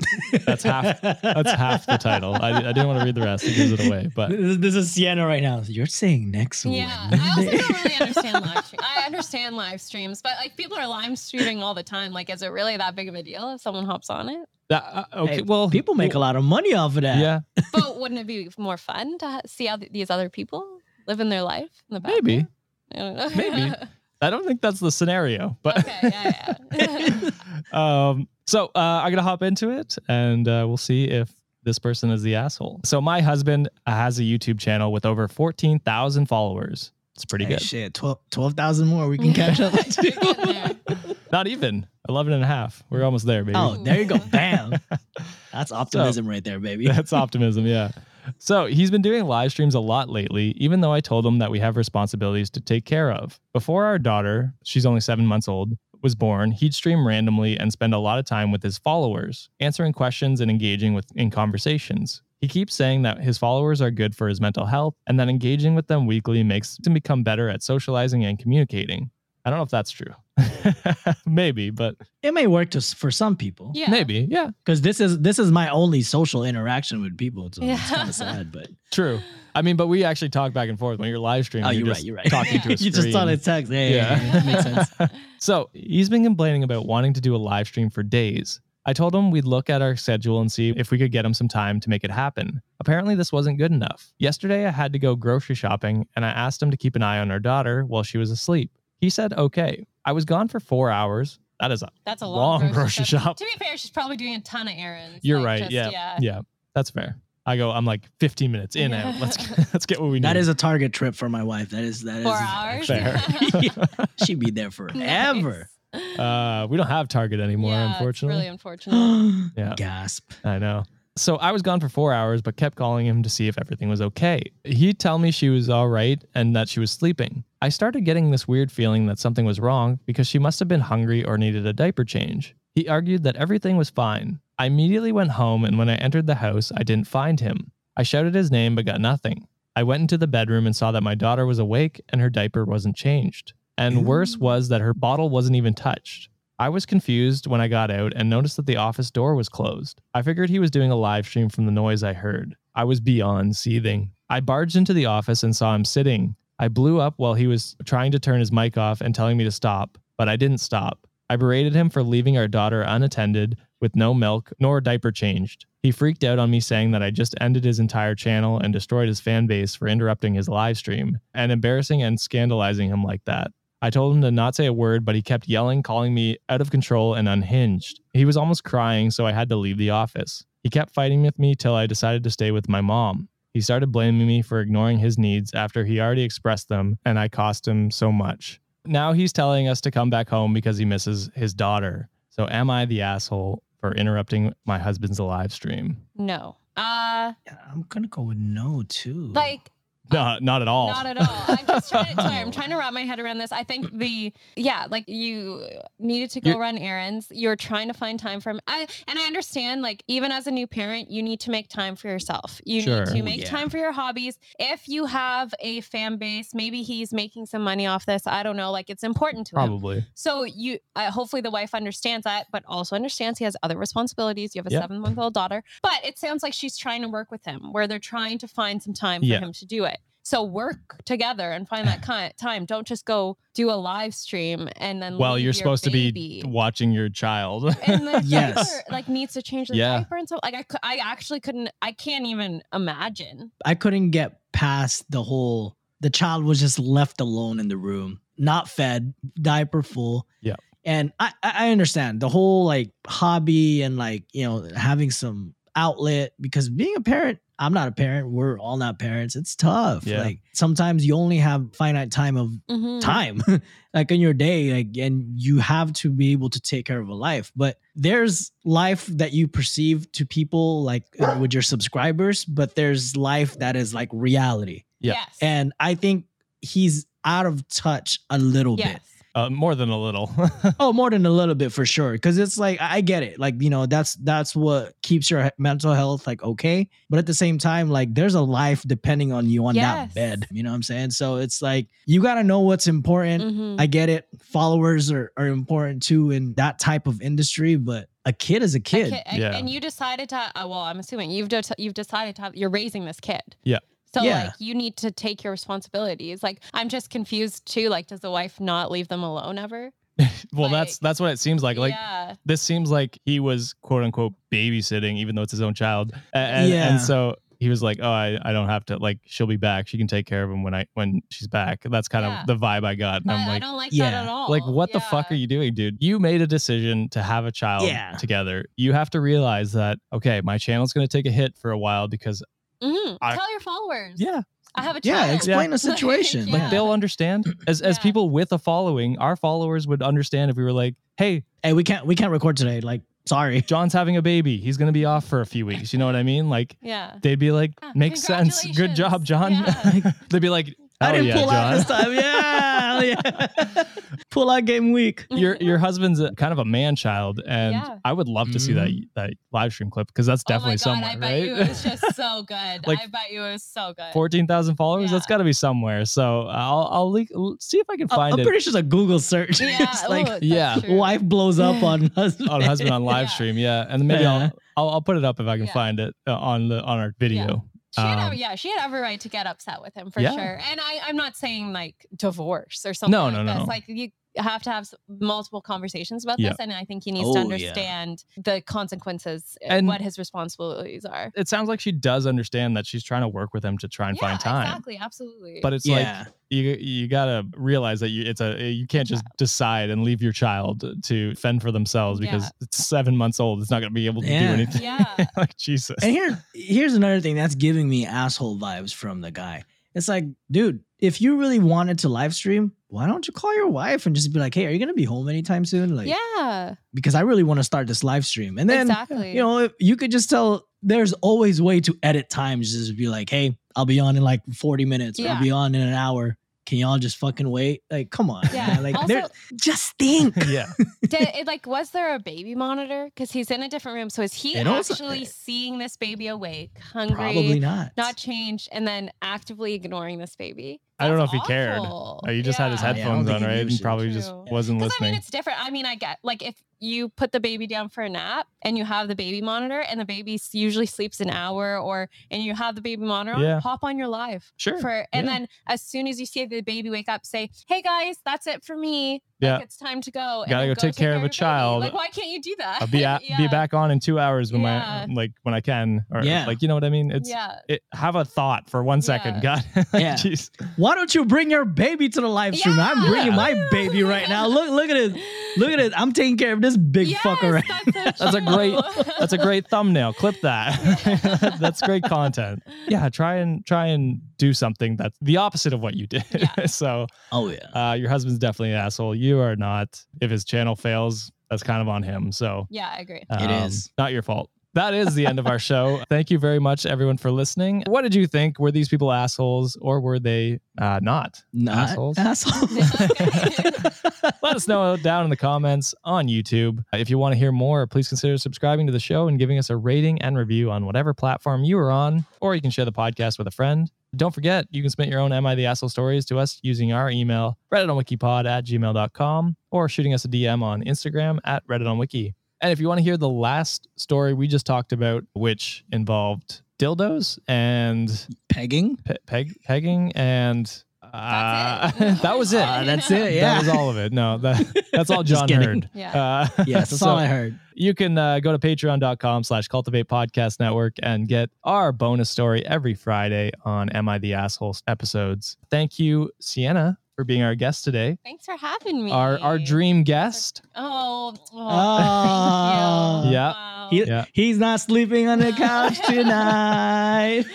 that's half that's half the title. I, I didn't want to read the rest. It gives it away, but This, this is Sienna right now. You're saying next one. yeah, I also don't really understand live stream. I understand live streams, but like people are live streaming all the time. Like, is it really that big of a deal if someone hops on it? that, uh, okay. Hey, well, people make a lot of money off of that. Yeah, But wouldn't it be more fun to see how th- these other people living their life in the back? Maybe. I don't know. Maybe. I don't think that's the scenario, but okay, yeah, yeah. um, so uh, I'm gonna hop into it, and uh, we'll see if this person is the asshole. So my husband has a YouTube channel with over 14,000 followers. It's pretty Hey, good. shit, 12 12,000 more. We can catch up. Not even 11 and a half. We're almost there, baby. oh, there you go. Bam. That's optimism right there, baby. That's optimism, yeah. So he's been doing live streams a lot lately, even though I told him that we have responsibilities to take care of. Before our daughter, she's only seven months old, was born, he'd stream randomly and spend a lot of time with his followers, answering questions and engaging with in conversations. He keeps saying that his followers are good for his mental health and that engaging with them weekly makes him become better at socializing and communicating. I don't know if that's true. Maybe, but It may work to, for some people. Yeah. maybe. Yeah, Because this is this is my only social interaction with people. So it's Yeah. kind of sad, but true. I mean, but we actually talk back and forth when you're live streaming. oh, you're, just right. You're right. Talking to a you just saw screen. the text. Hey, Yeah. yeah, that makes sense. So he's been complaining about wanting to do a live stream for days. I told him we'd look at our schedule and see if we could get him some time to make it happen. Apparently, this wasn't good enough. Yesterday, I had to go grocery shopping and I asked him to keep an eye on our daughter while she was asleep. He said, okay. I was gone for four hours. That is a That's a Long long, grocery shop. To be fair, she's probably doing a ton of errands. You're like, right. just- yeah, yeah. That's fair. I go, I'm like 15 minutes in Yeah. and let's let's get what we need. That is a target trip for my wife. That is that is Four hours. fair. She'd be there forever. Nice. Uh, we don't have Target anymore, yeah, it's unfortunately. really unfortunate. Yeah. Gasp. I know. So I was gone for four hours, but kept calling him to see if everything was okay. He'd tell me she was all right and that she was sleeping. I started getting this weird feeling that something was wrong because she must have been hungry or needed a diaper change. He argued that everything was fine. I immediately went home, and when I entered the house, I didn't find him. I shouted his name but got nothing. I went into the bedroom and saw that my daughter was awake and her diaper wasn't changed. And mm. worse was that her bottle wasn't even touched. I was confused when I got out and noticed that the office door was closed. I figured he was doing a live stream from the noise I heard. I was beyond seething. I barged into the office and saw him sitting. I blew up while he was trying to turn his mic off and telling me to stop, but I didn't stop. I berated him for leaving our daughter unattended with no milk nor diaper changed. He freaked out on me saying that I just ended his entire channel and destroyed his fan base for interrupting his live stream and embarrassing and scandalizing him like that. I told him to not say a word, but he kept yelling, calling me out of control and unhinged. He was almost crying, so I had to leave the office. He kept fighting with me till I decided to stay with my mom. He started blaming me for ignoring his needs after he already expressed them, and I cost him so much. Now he's telling us to come back home because he misses his daughter. So am I the asshole for interrupting my husband's live stream? No. Uh Yeah, I'm gonna go with no too. like No, not at all. Not at all. I'm just trying to, sorry, I'm trying to wrap my head around this. I think the yeah, like you needed to go You're- run errands. You're trying to find time for him. I and I understand like even as a new parent, you need to make time for yourself. You Sure. need to make yeah. time for your hobbies. If you have a fan base, maybe he's making some money off this. I don't know. Like it's important to him. Probably. So you, uh, hopefully, the wife understands that, but also understands he has other responsibilities. You have a Yeah. seven-month-old daughter, but it sounds like she's trying to work with him, where they're trying to find some time for Yeah. him to do it. So work together and find that ki- time. Don't just go do a live stream and then. Well, leave you're your supposed to be watching your child. And the Yes. diaper, like needs to change the Yeah. diaper and so like I, I actually couldn't I can't even imagine. I couldn't get past the whole the child was just left alone in the room, not fed, diaper full. Yeah. And I, I I understand the whole like hobby and like, you know, having some outlet because being a parent, I'm not a parent. We're all not parents. It's tough. Yeah. Like sometimes you only have finite time of Mhm. time like in your day like and you have to be able to take care of a life but there's life that you perceive to people like uh, with your subscribers but there's life that is like reality Yeah. Yes. and i think he's out of touch a little yes. bit uh, more than a little. oh more than a little bit for sure because it's like i I get it like you know that's that's what keeps your mental health like okay but at the same time like there's a life depending on you on Yes. that bed you know what i'm saying so it's like you got to know what's important Mhm. I get it. Followers are, are important too in that type of industry, but a kid is a A kid. kid- Yeah. And you decided to, uh, well, I'm assuming you've de- you've decided to have, you're raising this kid. Yeah. So Yeah. like you need to take your responsibilities. Like I'm just confused too. Like, does the wife not leave them alone ever? well, that's Like- that's what it seems like. Like yeah. this seems like he was quote unquote babysitting, even though it's his own child. A- And, Yeah. and so he was like, "Oh, I, I don't have to. Like, she'll be back. She can take care of him when I when she's back." That's kind Yeah. of the vibe I got. And But I'm I like, don't like yeah. that at all. like what the fuck are you doing, dude? You made a decision to have a child Yeah. together. You have to realize that okay, my channel's going to take a hit for a while because Mhm. I- Tell your followers. yeah, I have a Yeah, child. explain the situation. Yeah. like they'll understand. As as Yeah. people with a following, our followers would understand if we were like, "Hey, Hey, we can't we can't record today. Like, sorry. John's having a baby. He's going to be off for a few weeks." You know what I mean? Like Yeah. they'd be like, Yeah, "Makes sense. Good job, John." congratulations. they'd be like, I didn't yeah, pull out this time. Yeah, yeah. pull out game week. your your husband's a, kind of a man child, and Yeah. I would love to see that that live stream clip because that's definitely oh my God, somewhere, I bet right? you it was just so good. Like, I bet you it was so good. Fourteen thousand followers. That's got to be somewhere. So I'll I'll leak, see if I can I- find I'm it pretty sure it's a Google search. yeah. it's like ooh, yeah. true. wife blows up on husband. on husband on live Yeah. stream. Yeah, and maybe Yeah. I'll, I'll I'll put it up if I can Yeah. find it uh, on the on our video. She had, Um, yeah, she had every right to get upset with him for Yeah. sure. And I, I'm not saying like divorce or something. No, like no, no, this. no. Like you have to have multiple conversations about Yeah. this, and I think he needs Oh, to yeah. understand the consequences And- and what his responsibilities are. It sounds like she does understand that she's trying to work with him to try and yeah, find time. exactly, absolutely. But it's Yeah. like you you gotta realize that you it's a eh, you can't just decide and leave your child to fend for themselves because Yeah. it's seven months old. It's not gonna be able to do anything. yeah, like Jesus. And here, here's another thing that's giving me asshole vibes from the guy. It's like, dude, if you really wanted to live stream, why don't you call your wife and just be like, hey, are you gonna be home anytime soon? Like, yeah, because I really want to start this live stream. And then, exactly. you know, you could just tell. There's always way to edit times. Just be like, hey, I'll be on in like 40 minutes. Yeah. I'll be on in an hour. Can y'all just fucking wait? Like, come on. Yeah. man. Like, Also- just think. yeah. Did it like was there a baby monitor? Because he's in a different room. So is he It also- actually seeing this baby awake, hungry, Probably not. not changed, and then actively ignoring this baby? I don't know if That's he cared. awful. He just had his Yeah, I don't headphones think on, right? gives And a probably just wasn't Because I mean, it's different. I mean, I get like if you put the baby down for a nap and you have the baby monitor, and the baby usually sleeps an hour, or and you have the baby monitor, on, Yeah. hop on your live Sure, For and yeah. then as soon as you see the baby wake up, say, "Hey guys, that's it for me. Yeah. Like it's time to go. and Gotta then go take care of a child. Like why can't you do that? I'll be at, be back on in two hours when Yeah. my like when I can or Yeah. like you know what I mean. It's Yeah. it, have a thought for one second, Yeah. God. Yeah. Jeez. Why don't you bring your baby to the live stream? I'm bringing my baby right now. Look, look at it. Look at it. I'm taking care of this big Yes, fucker right that's, so That's a great that's a great thumbnail. Clip that. that's great content. Yeah, try and try and do something that's the opposite of what you did. Yeah. so Oh yeah. uh, your husband's definitely an asshole. You are not. If his channel fails, that's kind of on him. So Yeah, I agree. um, is. not your fault. That is the end of our show. Thank you very much, everyone, for listening. What did you think? Were these people assholes or were they uh, not? Not assholes. Asshole. Let us know down in the comments on YouTube. If you want to hear more, please consider subscribing to the show and giving us a rating and review on whatever platform you are on, or you can share the podcast with a friend. Don't forget, you can submit your own Am I the Asshole stories to us using our email, redditonwikipod at gmail.com, or shooting us a DM on Instagram at redditonwiki. And if you want to hear the last story we just talked about, which involved dildos and Pegging. pe- peg pegging and uh, that was it. Uh, that's it. Yeah. That was all of it. No, that, that's all John heard. Yeah. Uh, Yes, that's so all I heard. You can uh, go to patreon.com slash Cultiv8 podcast network and get our bonus story every Friday on Am I the Asshole episodes. Thank you, Sienna, for being our guest today. Thanks for having me. Our our dream guest. Oh, oh, Oh. thank you. Yeah. Wow. He, Yeah. He's not sleeping on the couch tonight.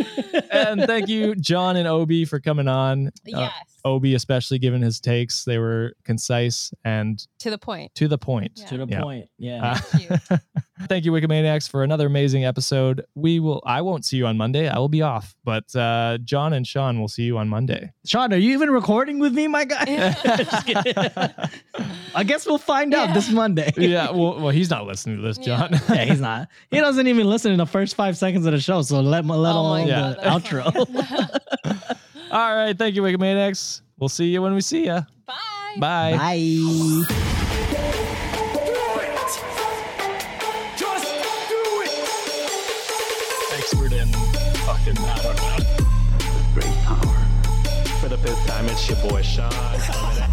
and thank you, John and Obi, for coming on. Uh, yes. Obi, especially given his takes, they were concise and to the point. to the point. Yeah. to the Yeah. point. Yeah. Uh, Thank you. Thank you, Wikimaniacs, for another amazing episode. We will. I won't see you on Monday. I will be off, but uh, John and Sean will see you on Monday. Sean, are you even recording with me, my guy? I guess we'll find out this Monday. yeah. Well, well, he's not listening to this, John. yeah, he's not. He doesn't even listen in the first five seconds of the show, so let, let Oh my alone God, the that's outro. All right. Thank you, Wikimaniacs. We'll see you when we see you. Bye. Bye. Bye. Expert in fucking, I don't know. Great power. For the fifth time, it's your boy Sean. coming at-